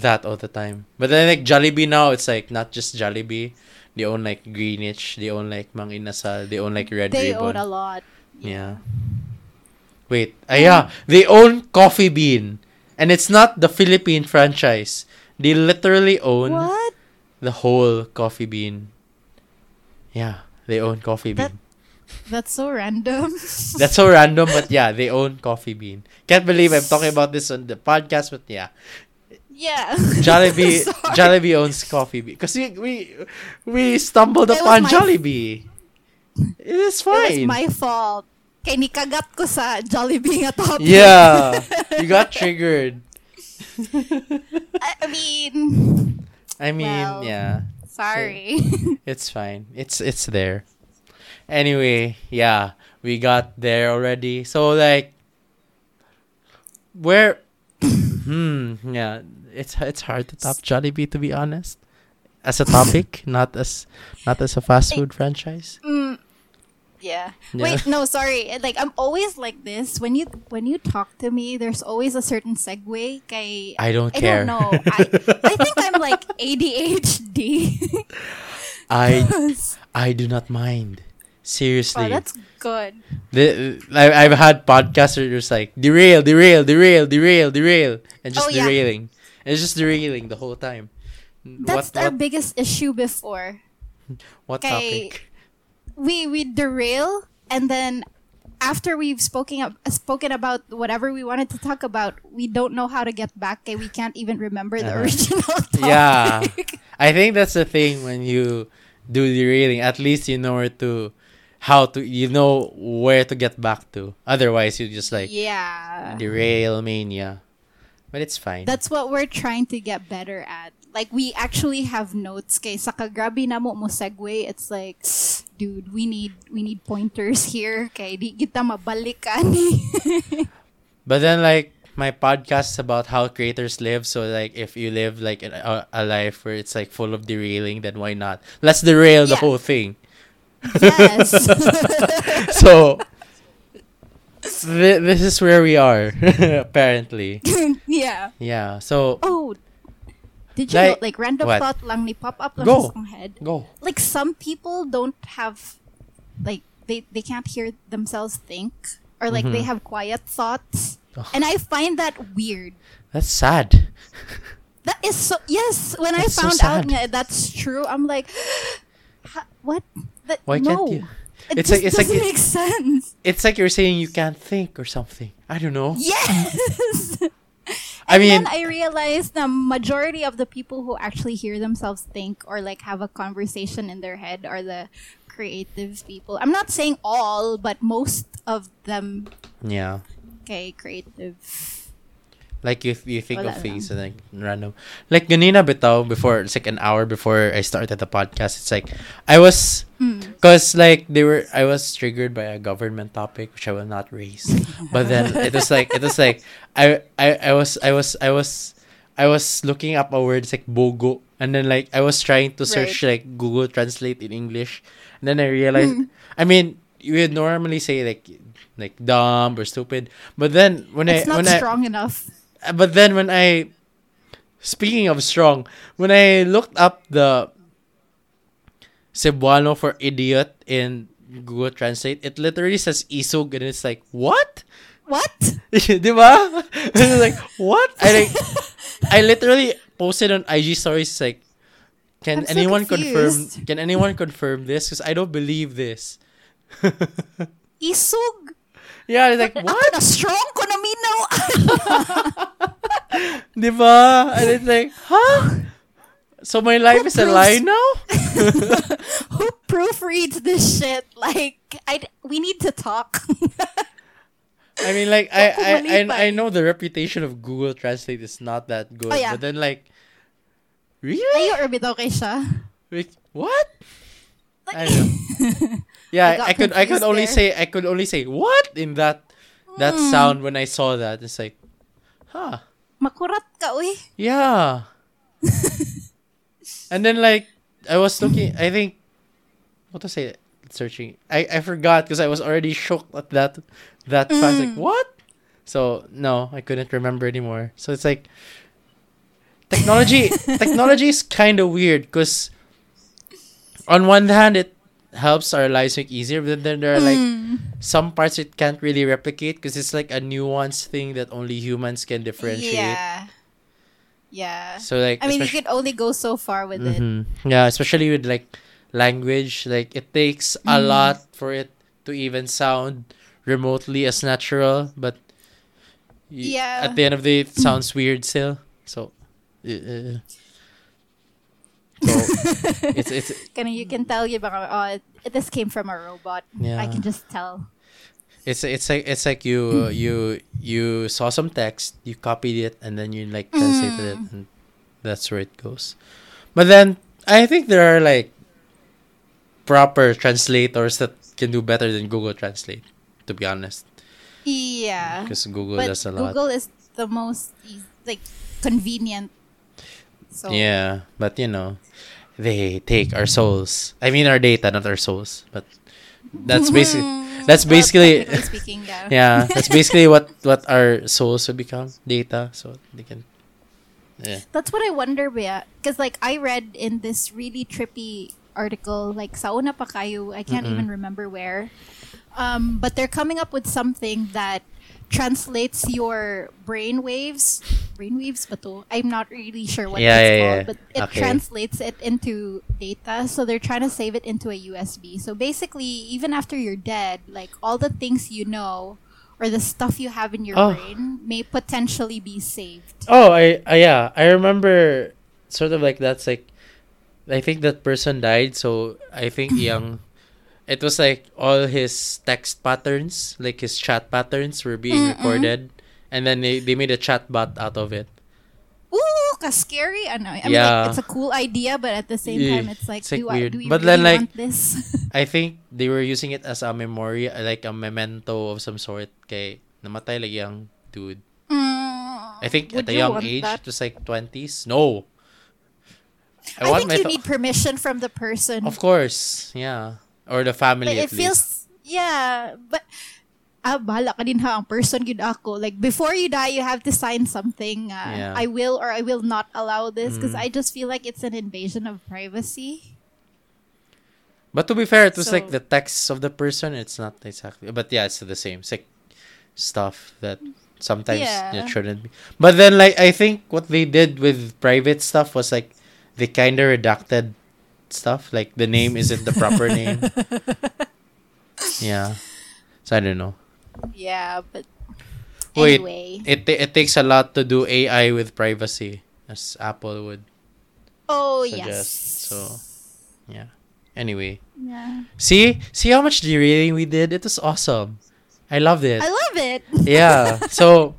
That all the time. But then like Jollibee now it's like not just Jollibee. They own like Greenwich, they own like Mang Inasal, they own like Red they Ribbon. own a lot. Yeah. Wait. Ah, yeah. They own Coffee Bean. And it's not the Philippine franchise. They literally own What? the whole Coffee Bean. Yeah. They own Coffee That- Bean. That's so random. That's so random, but yeah, they own Coffee Bean. Can't believe I'm talking about this on the podcast, but yeah. Yeah. Jollibee. Jollibee owns Coffee. Because we, we we stumbled It upon Jollibee. It is It was fine. my fault. Kay nikagat ko sa Jollibee nga topic. yeah. You got triggered. I, I mean, I mean, Well. yeah. sorry. It's fine. It's it's there. Anyway, yeah, we got there already. So like where hmm, yeah, it's it's hard to top Jollibee to be honest. As a topic, not as not as a fast food franchise. Mm, yeah. Yeah. Wait, no, sorry. Like I'm always like this. When you when you talk to me, there's always a certain segue. Kay I don't I care. don't know. I, I think I'm like ADHD. I 'Cause- I do not mind. Seriously. oh, that's good. The, I, I've had podcasts where it's like derail, derail, derail, derail, derail, and just Oh, yeah. derailing. It's just derailing the whole time. That's what our what, biggest issue before. what Kay- topic? We we derail and then after we've spoken up, spoken about whatever we wanted to talk about, we don't know how to get back. Kay we can't even remember the Uh-huh. original topic. Yeah. I think that's the thing when you do derailing. At least you know where to, how to, you know where to get back to. Otherwise, you just like yeah. derail mania. But it's fine. That's what we're trying to get better at. Like we actually have notes kay sa kagrabe na mo mo segue it's like dude we need we need pointers here kay di kita mabalik ani. But then, like, my podcast is about how creators live. So, like, if you live, like, an, a, a life where it's, like, full of derailing, then why not? Let's derail the whole thing. yes. So, th- this is where we are, apparently. yeah. Yeah. So, Oh, Did you Like- know, like random what? thought lang ni pop up lang Go. sa head. Go. Like some people don't have, like they they can't hear themselves think, or like they have quiet thoughts, Mm-hmm. And I find that weird. That's sad. That is so yes. When That's I found out sad. nga that's true, I'm like, what? That, Why no. can't you? It It's like- it's doesn't it- make sense. It's like you're saying you can't think or something. I don't know. Yes. I and mean, then I realized the majority of the people who actually hear themselves think or like have a conversation in their head are the creative people. I'm not saying all, but most of them. yeah. Okay, creative. Like you, you think Wala of things and like random. Like ganina bitaw before it's like an hour before I started the podcast. It's like I was Mm. cause like they were I was triggered by a government topic which I will not raise. but then it was like it was like I I, I was I was I was I was looking up a word it's like bogo and then like I was trying to search like Google Translate in English and then I realized Hmm. I mean you would normally say like like dumb or stupid but then when It's I not when I strong enough. But then when I speaking of strong, when I looked up the Cebuano for idiot in Google Translate, it literally says isog and it's like, what? What? Di ba? It's like, what? I like I literally posted on IG stories like can I'm so anyone confirm can anyone confirm this? Because I don't believe this. Isog. Yeah, it's like Ako what? na strong ko na minaw. Di ba? And it's like, huh? So my life is a proves- lie now? Who proofreads this shit? Like, I we need to talk. I mean, like I, I, I, I know the reputation of Google Translate is not that good, Oh, yeah. but then like, really? Ayo, or bitaw kay siya. Like, what? I know. Yeah, I I, could, I could only there. say, I could only say what in that, that Hmm. sound when I saw that. It's like, huh, Makurat ka, uy. yeah. and then like, I was looking. I think, what to say? Searching. I, I forgot because I was already shocked at that, that fact. Like Mm. what? So no, I couldn't remember anymore. So it's like technology. technology is kind of weird because on one hand it helps our lives make easier, but then there are like Mm. some parts it can't really replicate because it's like a nuanced thing that only humans can differentiate. Yeah. Yeah. So like, I mean, you could only go so far with it. Mhm. Yeah, especially with like language, like it takes a Mm. lot for it to even sound remotely as natural, but y- Yeah. at the end of the day, it sounds weird still. So, uh, so it's it's Kinda, you can tell you baka, oh, it, this came from a robot. Yeah. I can just tell. it's it's like it's like you uh, mm. you you saw some text, you copied it, and then you like translated it, mm. and that's where it goes. But then I think there are like proper translators that can do better than Google Translate. To be honest, Yeah. because Google but does a lot. Google is the most like convenient. So Yeah, but you know, they take our souls. I mean, our data, not our souls. But that's basically that's basically technically speaking, yeah. yeah, that's basically what what our souls will become data. So they can. Yeah. That's what I wonder, yeah because like I read in this really trippy article, like sa una pa kayo, I can't Mm-mm. even remember where. Um, but they're coming up with something that translates your brain waves. Brain waves ba to? I'm not really sure what Yeah, it's yeah, called, yeah. but it Okay. translates it into data. So they're trying to save it into a USB. So basically, even after you're dead, like all the things you know or the stuff you have in your Oh. brain may potentially be saved. Oh, I, I yeah, I remember sort of like that's like I think that person died, so I think young it was like all his text patterns, like his chat patterns were being Mm-mm. recorded and then they, they made a chat bot out of it. ooh, ka scary. Ano, I mean, Yeah. like, it's a cool idea, but at the same Yeah, time, it's like, it's, like, do, weird. I, do we But really then, like- want this? I think they were using it as a memory, like a memento of some sort kay namatay like young dude. Mm, I think at a young age, that? it was like 20s. No. I, want think you fa- need permission from the person. Of course, yeah. Or the family But it feels, yeah, but ah, bahala ka din ha, ang person yun ako. Like, before you die, you have to sign something. Uh, Yeah. I will or I will not allow this because Mm. I just feel like it's an invasion of privacy. But to be fair, it was like the text of the person. It's not exactly, but yeah, it's the same. It's like stuff that sometimes Yeah. it shouldn't be. But then, like, I think what they did with private stuff was like they kind of redacted stuff. Like the name isn't the proper name. Yeah. So I don't know. Yeah, but Wait, anyway. It ta- it takes a lot to do AI with privacy, as Apple would oh, suggest. yes. So, yeah. Anyway, Yeah. see, see how much derailing we did. It was awesome. I loved it. I love it. yeah. So,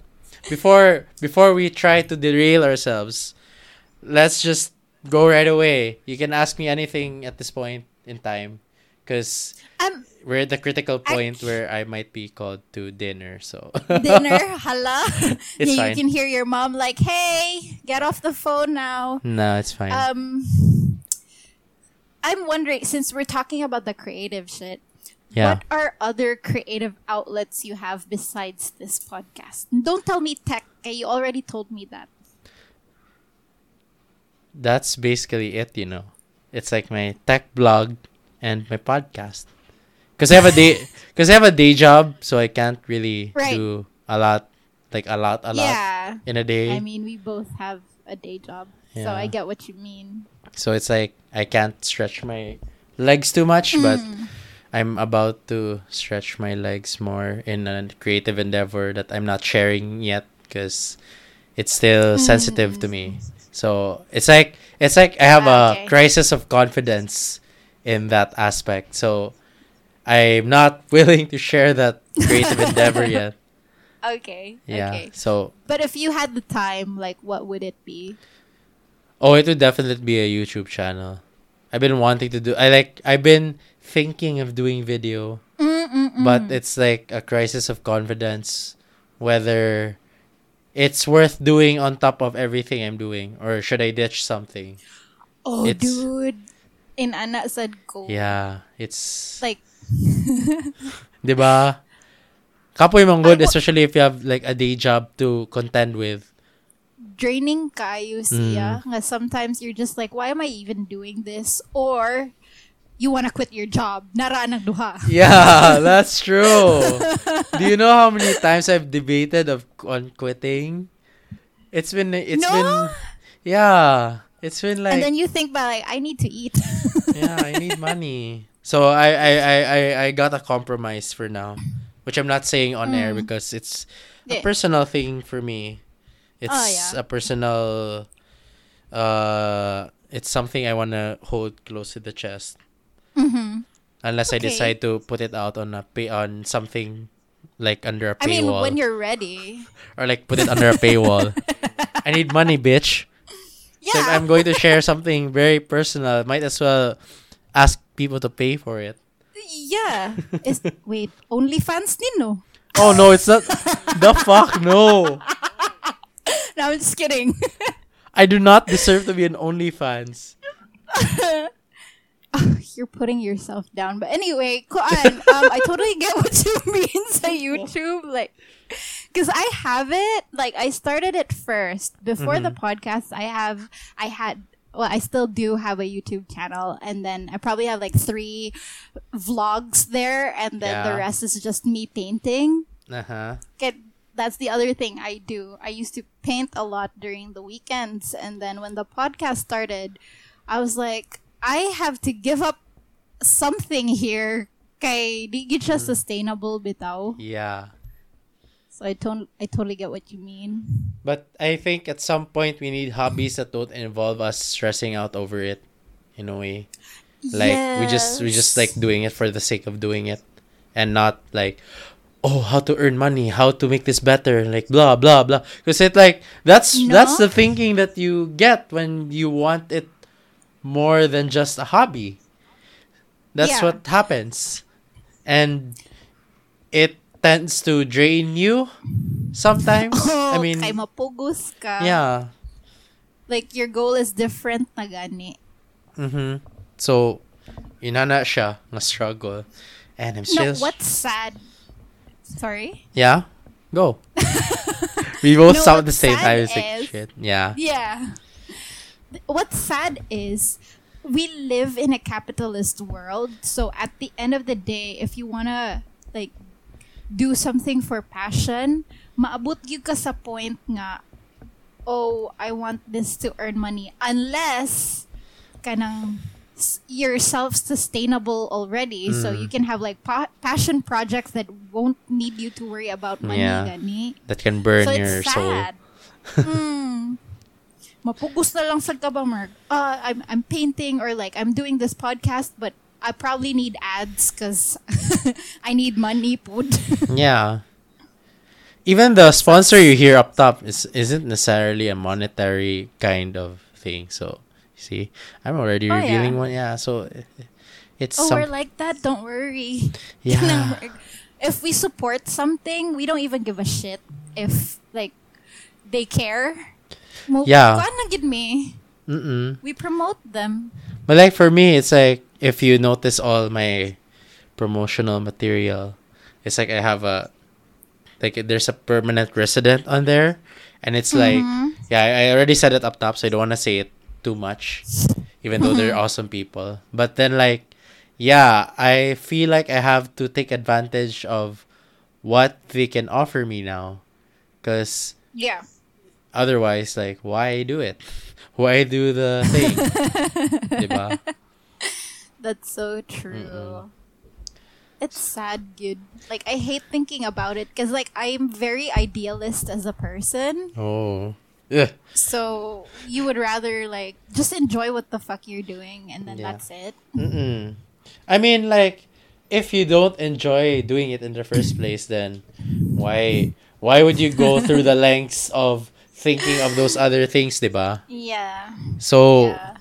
before before we try to derail ourselves, let's just go right away. You can ask me anything at this point in time, because Um, we're at the critical point Act- where I might be called to dinner. So dinner, hala. It's yeah, fine. You can hear your mom like, "Hey, get off the phone now." no, it's fine. Um, I'm wondering since we're talking about the creative shit, yeah. what are other creative outlets you have besides this podcast? Don't tell me tech. You already told me that. That's basically it, you know. It's like my tech blog and my podcast. Cuz I have a day cuz I have a day job, so I can't really Right. do a lot like a lot a lot yeah. in a day. I mean, we both have a day job, so I get what you mean. so it's like I can't stretch my legs too much, but Mm. I'm about to stretch my legs more in a creative endeavor that I'm not sharing yet cuz it's still sensitive to me. So it's like it's like I have Ah, a crisis of confidence in that aspect. So I'm not willing to share that creative endeavor yet. Okay. Yeah. Okay. So But if you had the time, like, what would it be? oh, it would definitely be a YouTube channel. I've been wanting to do. I like. I've been thinking of doing video, Mm-mm-mm. but it's like a crisis of confidence whether it's worth doing on top of everything I'm doing or should I ditch something. oh, it's- dude, in anak said go. Yeah, it's Like, 'di ba? Kapoy mong good especially if you have like a day job to contend with. draining kayo siya. Mm. Nga sometimes you're just like, why am I even doing this? Or, you wanna quit your job. Nara ng duha. Yeah, that's true. Do you know how many times I've debated of on quitting? It's been it's No? been yeah, it's been like and then you think about like, I need to eat. yeah, I need money. So I, I, I, I, I got a compromise for now, which I'm not saying on air Mm. because it's a personal thing for me. It's Oh, yeah. a personal. Uh, it's something I wanna hold close to the chest. Mm-hmm. Unless I decide to put it out on a pay on something like under a I mean, when you're ready. or like put it under a paywall. I need money, bitch. So if I'm going to share something very personal, might as well ask people to pay for it. yeah. Is, wait, OnlyFans nino? Oh no, it's not. the fuck no. No, I'm just kidding. I do not deserve to be an OnlyFans. You're putting yourself down. But anyway, Kuan, um, I totally get what you mean sa YouTube. Like, because I have it. Like, I started it first before the podcast. I have, I had. Well, I still do have a YouTube channel, and then I probably have like three vlogs there, and then the rest is just me painting. Uh huh. get that's the other thing I do. I used to paint a lot during the weekends and then when the podcast started, I was like, I have to give up something here kay di gid siya mm. sustainable bitaw. Yeah. So I don't I totally get what you mean. But I think at some point we need hobbies that don't involve us stressing out over it in a way. Like we just we just like doing it for the sake of doing it and not like oh how to earn money, how to make this better, like blah blah blah. Because it like that's that's the thinking that you get when you want it more than just a hobby. That's Yeah. what happens. And it tends to drain you sometimes. I Oh, mean kay mapugos ka. yeah. Like your goal is different na gani. Mhm. So inana siya na struggle and I'm No, what's sad Sorry. Yeah, go. we both No, sound the same. I was like, shit. Yeah. Yeah. What's sad is we live in a capitalist world. So at the end of the day, if you wanna like do something for passion, maabot gyud ka sa point nga, oh, I want this to earn money. Unless kanang you're self-sustainable already, so Mm. you can have like pa- passion projects that won't need you to worry about money. Yeah. gani. That can burn so your soul. mm. Mapugos na lang sa ka ba, Mark? Uh, I'm, I'm painting or like I'm doing this podcast, but I probably need ads because I need money, pud. Yeah. Even the sponsor you hear up top is isn't necessarily a monetary kind of thing. So, see, I'm already Oh, revealing yeah. one. Yeah. So, i- it's oh, some. we're like that. Don't worry. Yeah. if we support something, we don't even give a shit if like they care. Mo- Yeah. kuhaan na gid me. Mm-mm. We promote them. But like for me, it's like if you notice all my promotional material, it's like I have a like there's a permanent resident on there, and it's like Mhm. yeah, I I already said it up top, so I don't want to say it too much, even though they're awesome people. But then like yeah, I feel like I have to take advantage of what they can offer me now, because Yeah. Otherwise like why do it? Why do the thing? diba? That's so true. Mm-mm. It's sad, dude. Like I hate thinking about it because like I'm very idealist as a person. Oh. Yeah. So you would rather like just enjoy what the fuck you're doing and then Yeah. that's it. Mm-mm. I mean, like, if you don't enjoy doing it in the first place, then why why would you go through the lengths of thinking of those other things, diba? Yeah. So, Yeah.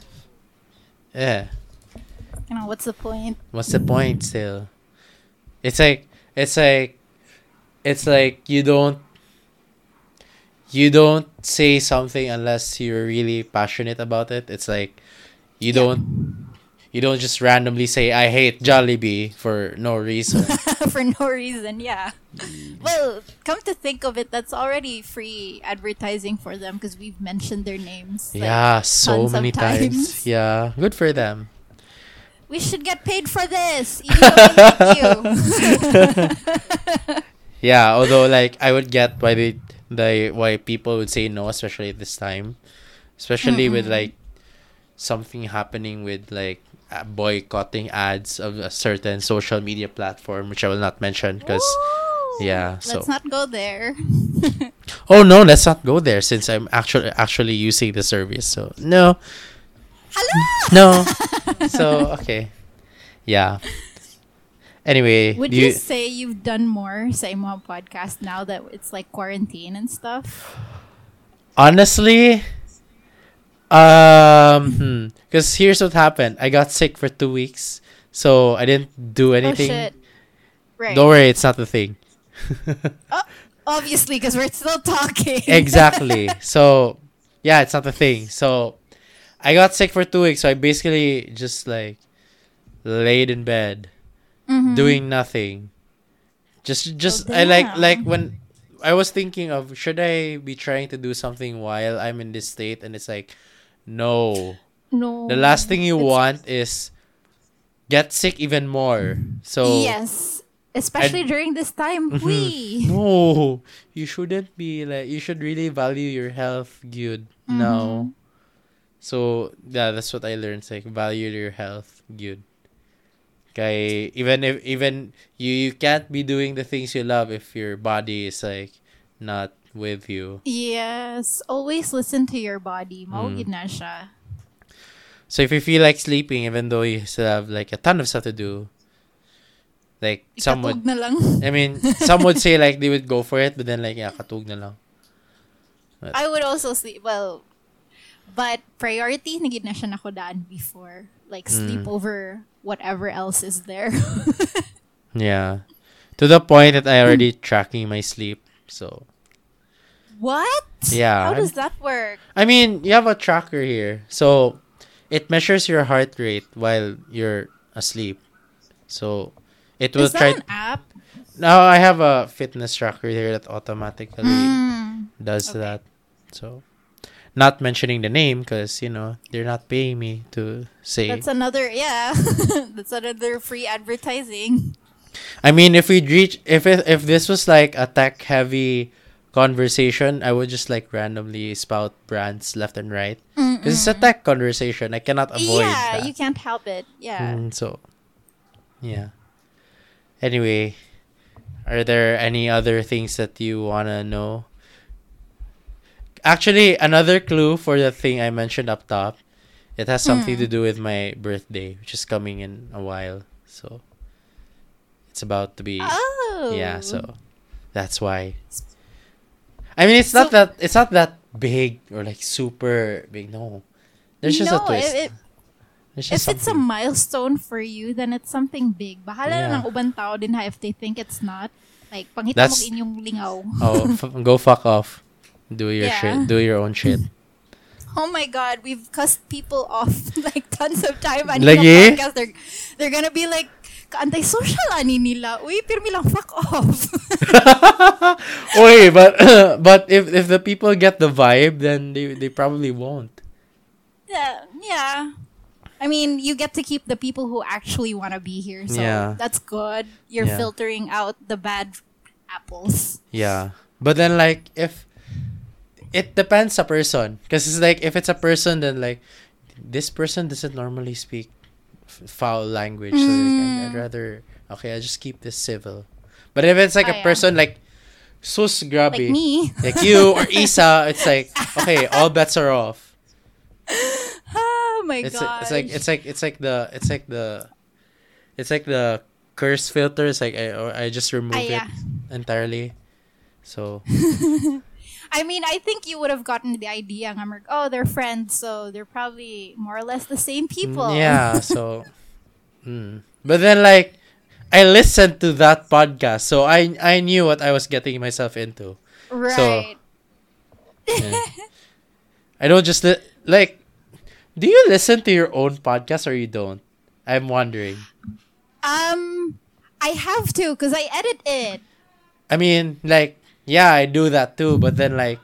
yeah. You know what's the point? What's the point still? It's like it's like it's like you don't you don't say something unless you're really passionate about it. It's like you Yeah. don't you don't just randomly say I hate Jollibee for no reason. For no reason, yeah. Mm. Well, come to think of it, that's already free advertising for them because we've mentioned their names. like, yeah, so many times. times. Yeah, good for them. We should get paid for this. Even though we hate you. Yeah, although like I would get why they the why people would say no, especially at this time, especially with Mm-mm. like something happening with like boycotting ads of a certain social media platform, which I will not mention because yeah, so- Let's not go there. oh no, let's not go there since I'm actually actually using the service. So no, Hello. no. so okay, yeah. Anyway, Would you, you, say you've done more sa imong podcast now that it's like quarantine and stuff? Honestly, um, because here's what happened. I got sick for two weeks, so I didn't do anything. Oh shit. Right. Don't worry, it's not the thing. Oh, obviously, because we're still talking. exactly. So, yeah, it's not the thing. So, I got sick for two weeks. So I basically just like laid in bed, Mhm. doing nothing. Just, just I like like when I was thinking of should I be trying to do something while I'm in this state, and it's like, no. No. The last thing you want is get sick even more. So yes, especially during this time. Mhm. We. no, you shouldn't be like you should really value your health, good. Mm-hmm. No. So yeah, that's what I learned. It's like value your health, good. Okay, even if even you you can't be doing the things you love if your body is like not with you. Yes, always listen to your body. Mm. na siya. So if you feel like sleeping, even though you still have like a ton of stuff to do, like some would, na lang. I mean, some would say like they would go for it, but then like yeah, katug na lang. I would also sleep. Well, but priority nagid na siya nakodaan before. Like sleep Mm. over whatever else is there. Yeah. To the point that I already tracking my sleep. So what? Yeah, How does that work? I mean, you have a tracker here. So it measures your heart rate while you're asleep. So It will Is that try. an app? Now I have a fitness tracker here that automatically Mm. does Okay. that. So, not mentioning the name because you know they're not paying me to say. That's another yeah. That's another free advertising. I mean, if we reach, if it, if this was like a tech heavy conversation, I would just like randomly spout brands left and right because it's a tech conversation. I cannot avoid. yeah, that. you can't help it. Yeah. Mm, so, yeah. Anyway, are there any other things that you wanna know? Actually, another clue for the thing I mentioned up top, it has something Hmm. to do with my birthday, which is coming in a while. So, it's about to be Oh. yeah. So, that's why. I mean, it's not that it's not that big or like super big. No, there's just no, a twist. If, There's if just it's a milestone for you, then it's something big. Bahala Yeah. na ng ubang tao din ha if they think it's not. Like, pangita That's- mo inyong lingaw. Oh, f- go fuck off. Do your Yeah. shit. Do your own shit. Oh my god, we've cussed people off like tons of time. Lagi? ng podcast, they're, they're gonna be like, ka-anti-social ani nila. Uy, pirmi lang, fuck off. Wait, but but if if the people get the vibe, then they they probably won't. yeah, yeah. I mean, you get to keep the people who actually want to be here, so Yeah. that's good. You're Yeah. filtering out the bad apples. Yeah, but then like if it depends a person, because it's like if it's a person, then like this person doesn't normally speak foul language, so like, I'd, I'd rather okay, I'll just keep this civil. But if it's like a yeah. person like sus Like me. like you or Isa, it's like okay, all bets are off. oh my god. it's like it's like it's like the it's like the it's like the curse filter. It's like I I just remove Ah, it entirely. So I mean, I think you would have gotten the idea. nga, Mark. Oh, they're friends, so they're probably more or less the same people. mm, yeah. So, mm. but then like I listened to that podcast, so I I knew what I was getting myself into. right. Yeah. I don't just li- like. Do you listen to your own podcast or you don't? I'm wondering. um, I have to because I edit it. I mean, like, yeah, I do that too, but then like,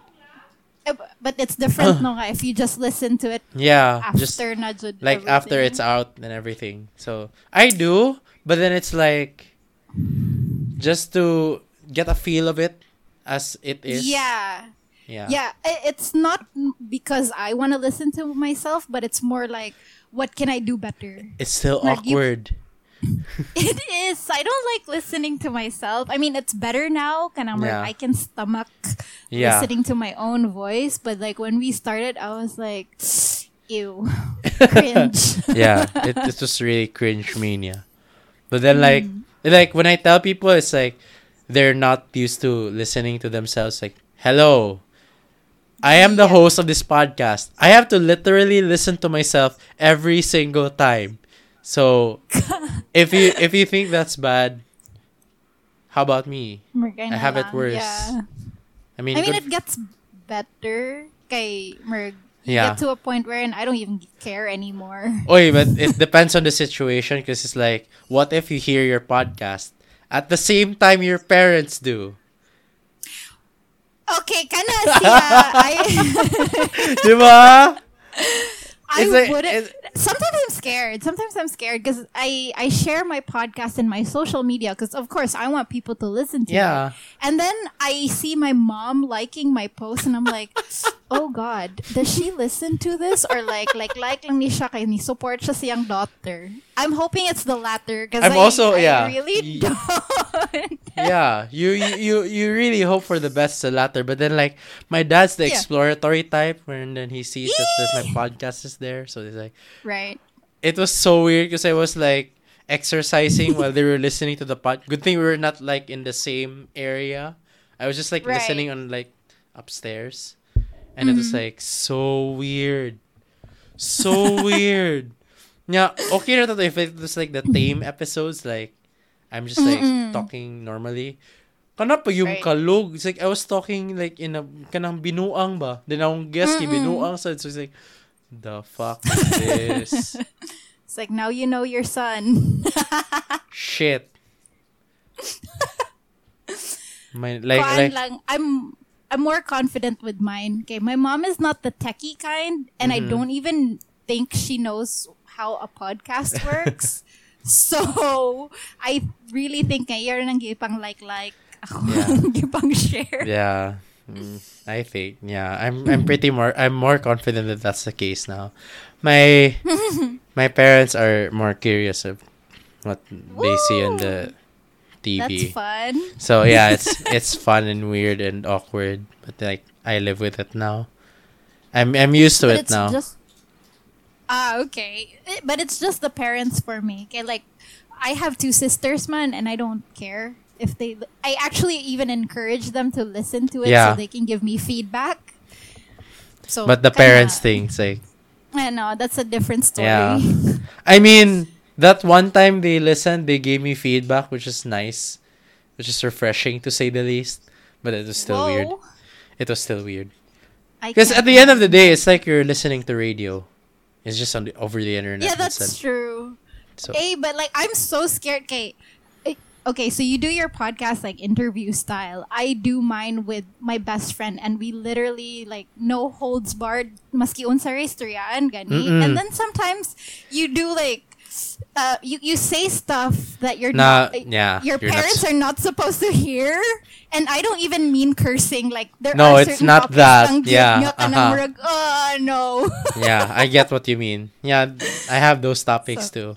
Uh, But it's different, no? If you just listen to it yeah, after just na jud like after it's out and everything. So I do, but then it's like just to get a feel of it as it is. Yeah. Yeah. Yeah, it's not because I want to listen to myself, but it's more like, what can I do better? It's still Like, you- awkward. It is. I don't like listening to myself. I mean, it's better now. Kanang Yeah. I can stomach Yeah. listening to my own voice. But like when we started, I was like, ew, cringe. yeah. It, it was really cringe mania. But then like Mm. like when I tell people it's like they're not used to listening to themselves like, "Hello. I am the Yeah. host of this podcast. I have to literally listen to myself every single time." So, if you if you think that's bad, how about me? I have it worse. Yeah. I mean, I mean, it gets better. Kay Merg. Yeah. get to a point wherein I don't even care anymore. Oy, but it depends on the situation because it's like, what if you hear your podcast at the same time your parents do? Okay, kana siya. I, Diba? I It's like- wouldn't. Sometimes I'm scared. Sometimes I'm scared because I I share my podcast in my social media because of course I want people to listen to Yeah. it. And then I see my mom liking my post and I'm like, oh God, does she listen to this or like like like lang ni siya kay ni support siya siyang daughter. I'm hoping it's the latter because I'm I, also- I yeah. really Y- don't. yeah, you, you you really hope for the best the latter, but then like my dad's the Yeah. exploratory type, and then he sees that, that my podcast is there, so he's like, right. it was so weird because I was like exercising while they were listening to the pod. Good thing we were not like in the same area. I was just like Right. listening on like upstairs, and it was Mm-hmm. like so weird, so weird. Yeah, okay na to if it was like the tame episodes, like I'm just like Mm-mm. talking normally. Kana pa yung Right. kalog. It's like I was talking like in a kanang binuang ba. Then akong guest ki Mm-mm. binuang so it's like the fuck is this? It's like now you know your son. Shit. My, like, Kuan like, lang, I'm I'm more confident with mine. Okay, my mom is not the techie kind, and Mm-hmm. I don't even think she knows how a podcast works. so I really think ngayon nang gipang like like ako Yeah. gipang share. yeah. Mm, I think, yeah. I'm, I'm pretty more, I'm more confident that that's the case now. My, my parents are more curious of what they see on the TV. That's fun. So yeah, it's it's fun and weird and awkward, but like I live with it now. I'm I'm used to but it it's now. just ah okay Eh, but it's just the parents for me okay like i have two sisters man and i don't care if they i actually even encourage them to listen to it Yeah. so they can give me feedback so but the kinda- parents thing, say. i know that's a different story Yeah. I mean that one time they listened, they gave me feedback, which is nice, which is refreshing to say the least. But it was still weird. It was still weird because at the end of the day, it's like you're listening to radio. It's just on the, over the internet. yeah that's instead. true So Hey, but like I'm so scared. Okay, Eh, okay. So you do your podcast like interview style. I do mine with my best friend, and we literally like no holds barred. Maski unsa istoryan gani. And then sometimes you do like. Uh, you, you say stuff that you're not yeah, your you're parents s- are not supposed to hear and I don't even mean cursing like there No, are it's not that. Yeah, nyo ka na uh-huh. murag, oh no yeah, I get what you mean. Yeah, I have those topics So- too.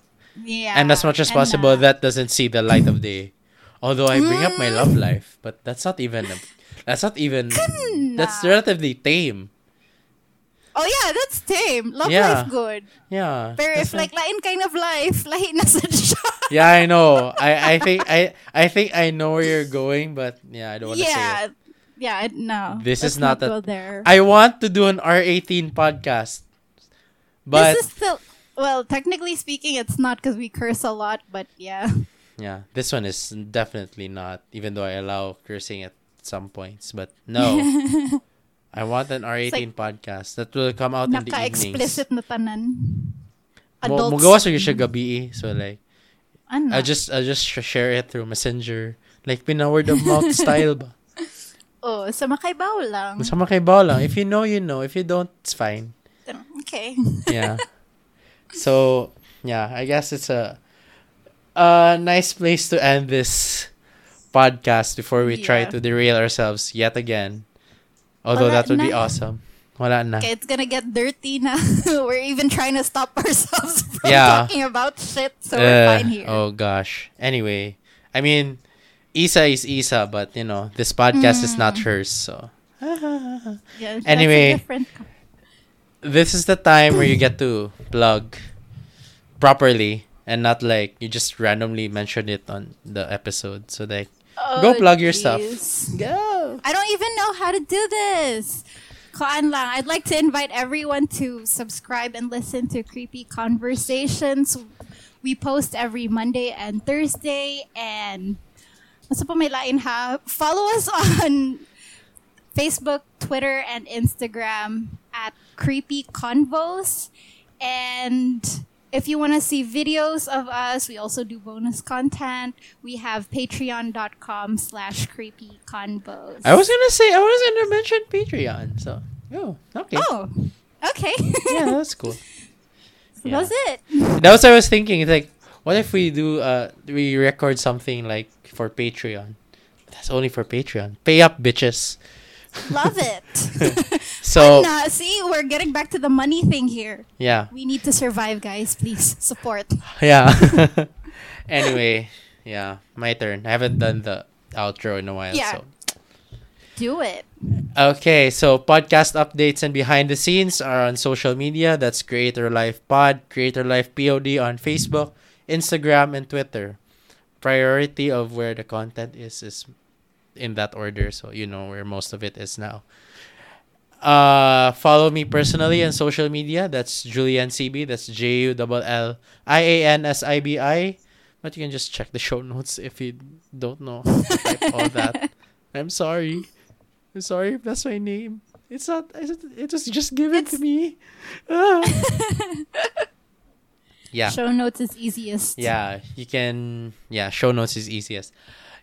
yeah and as much as and, possible uh, that doesn't see the light of day although i bring up my Mm. love life but that's not even a, that's not even that's relatively tame oh yeah that's tame love Yeah. life good yeah Pero that's if like lain kind of life, lahi na sa siya. yeah i know i i think i i think i know where you're going but yeah i don't want to say it yeah. Yeah, I- no. This is not go a- there. i want to do an r18 podcast but this is still well, technically speaking, it's not because we curse a lot, but yeah. yeah this one is definitely not even though i allow cursing at some points but no i want an r18 podcast that will come out in the evenings Naka-explicit na tanan. Mo, Adults. magawa sa siya gabi eh. So like, Ano? I'll just I'll just share it through Messenger. Like pinaword of mouth style ba? oh, sa makaibaw lang. Masama kay bao lang. If you know, you know. If you don't, it's fine. Okay. Yeah. so yeah, I guess it's a a nice place to end this podcast before we try to derail ourselves yet again. Although Wala that would be awesome. Wala na. Okay, it's gonna get dirty na. we're even trying to stop ourselves from Yeah. talking about shit, so we're Uh, fine here. Oh gosh. Anyway, I mean, Isa is Isa, but you know, this podcast is not hers. So Yeah, anyway. this is the time where you get to plug properly and not like you just randomly mention it on the episode. So like, Oh, go Oh, plug your stuff. go. I don't even know how to do this. Kaan lang. I'd like to invite everyone to subscribe and listen to Creepy Conversations. We post every Monday and Thursday. And basta pa may lain ha. Follow us on Facebook, Twitter, and Instagram at Creepy Convos. And if you want to see videos of us, we also do bonus content. We have patreon.com slash creepy convos. I was gonna say I was gonna mention Patreon. So oh okay Oh, okay. yeah that's cool. So That's it. That was what I was thinking. It's like, what if we do uh we record something like for Patreon? That's only for Patreon. Pay up, bitches. Love it. So see, we're getting back to the money thing here. yeah, We need to survive, guys. Please support. yeah. anyway, yeah, my turn. I haven't done the outro in a while. Yeah. So Do it. okay, so podcast updates and behind the scenes are on social media. That's Creator Life Pod, Creator Life Pod on Facebook, Instagram, and Twitter. Priority of where the content is is in that order, so you know where most of it is now. Uh, follow me personally on social media. That's Jullian Sibi. That's J U L L I A N S I B I. But you can just check the show notes if you don't know how to type all that. I'm sorry. I'm sorry if that's my name. It's not. It was just given to me. Ah. yeah. Show notes is easiest. Yeah, you can. Yeah, show notes is easiest.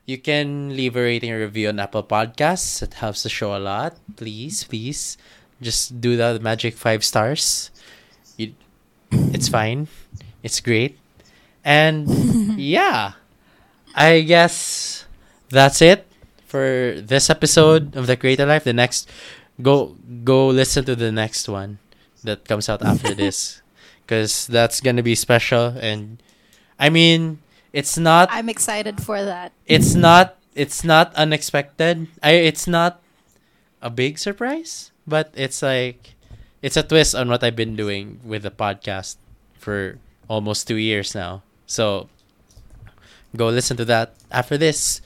You can leave a rating or review on Apple Podcasts. It helps the show a lot. Please, please, just do the magic five stars. You, it's fine. It's great. And yeah, I guess that's it for this episode of the Creator Life. The next, go go listen to the next one that comes out after this, because that's gonna be special. And I mean, it's not I'm excited for that. it's not it's not unexpected. I it's not a big surprise, but it's like it's a twist on what I've been doing with the podcast for almost 2 years now. So go listen to that after this.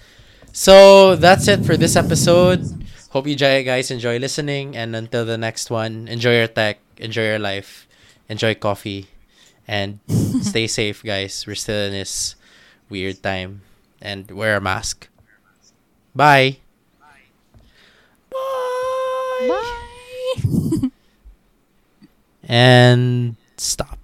So that's it for this episode. Hope you guys enjoy listening and until the next one, enjoy your tech, enjoy your life, enjoy coffee and stay safe guys. We're still in this weird time and wear a mask. Bye. Bye. Bye. And stop.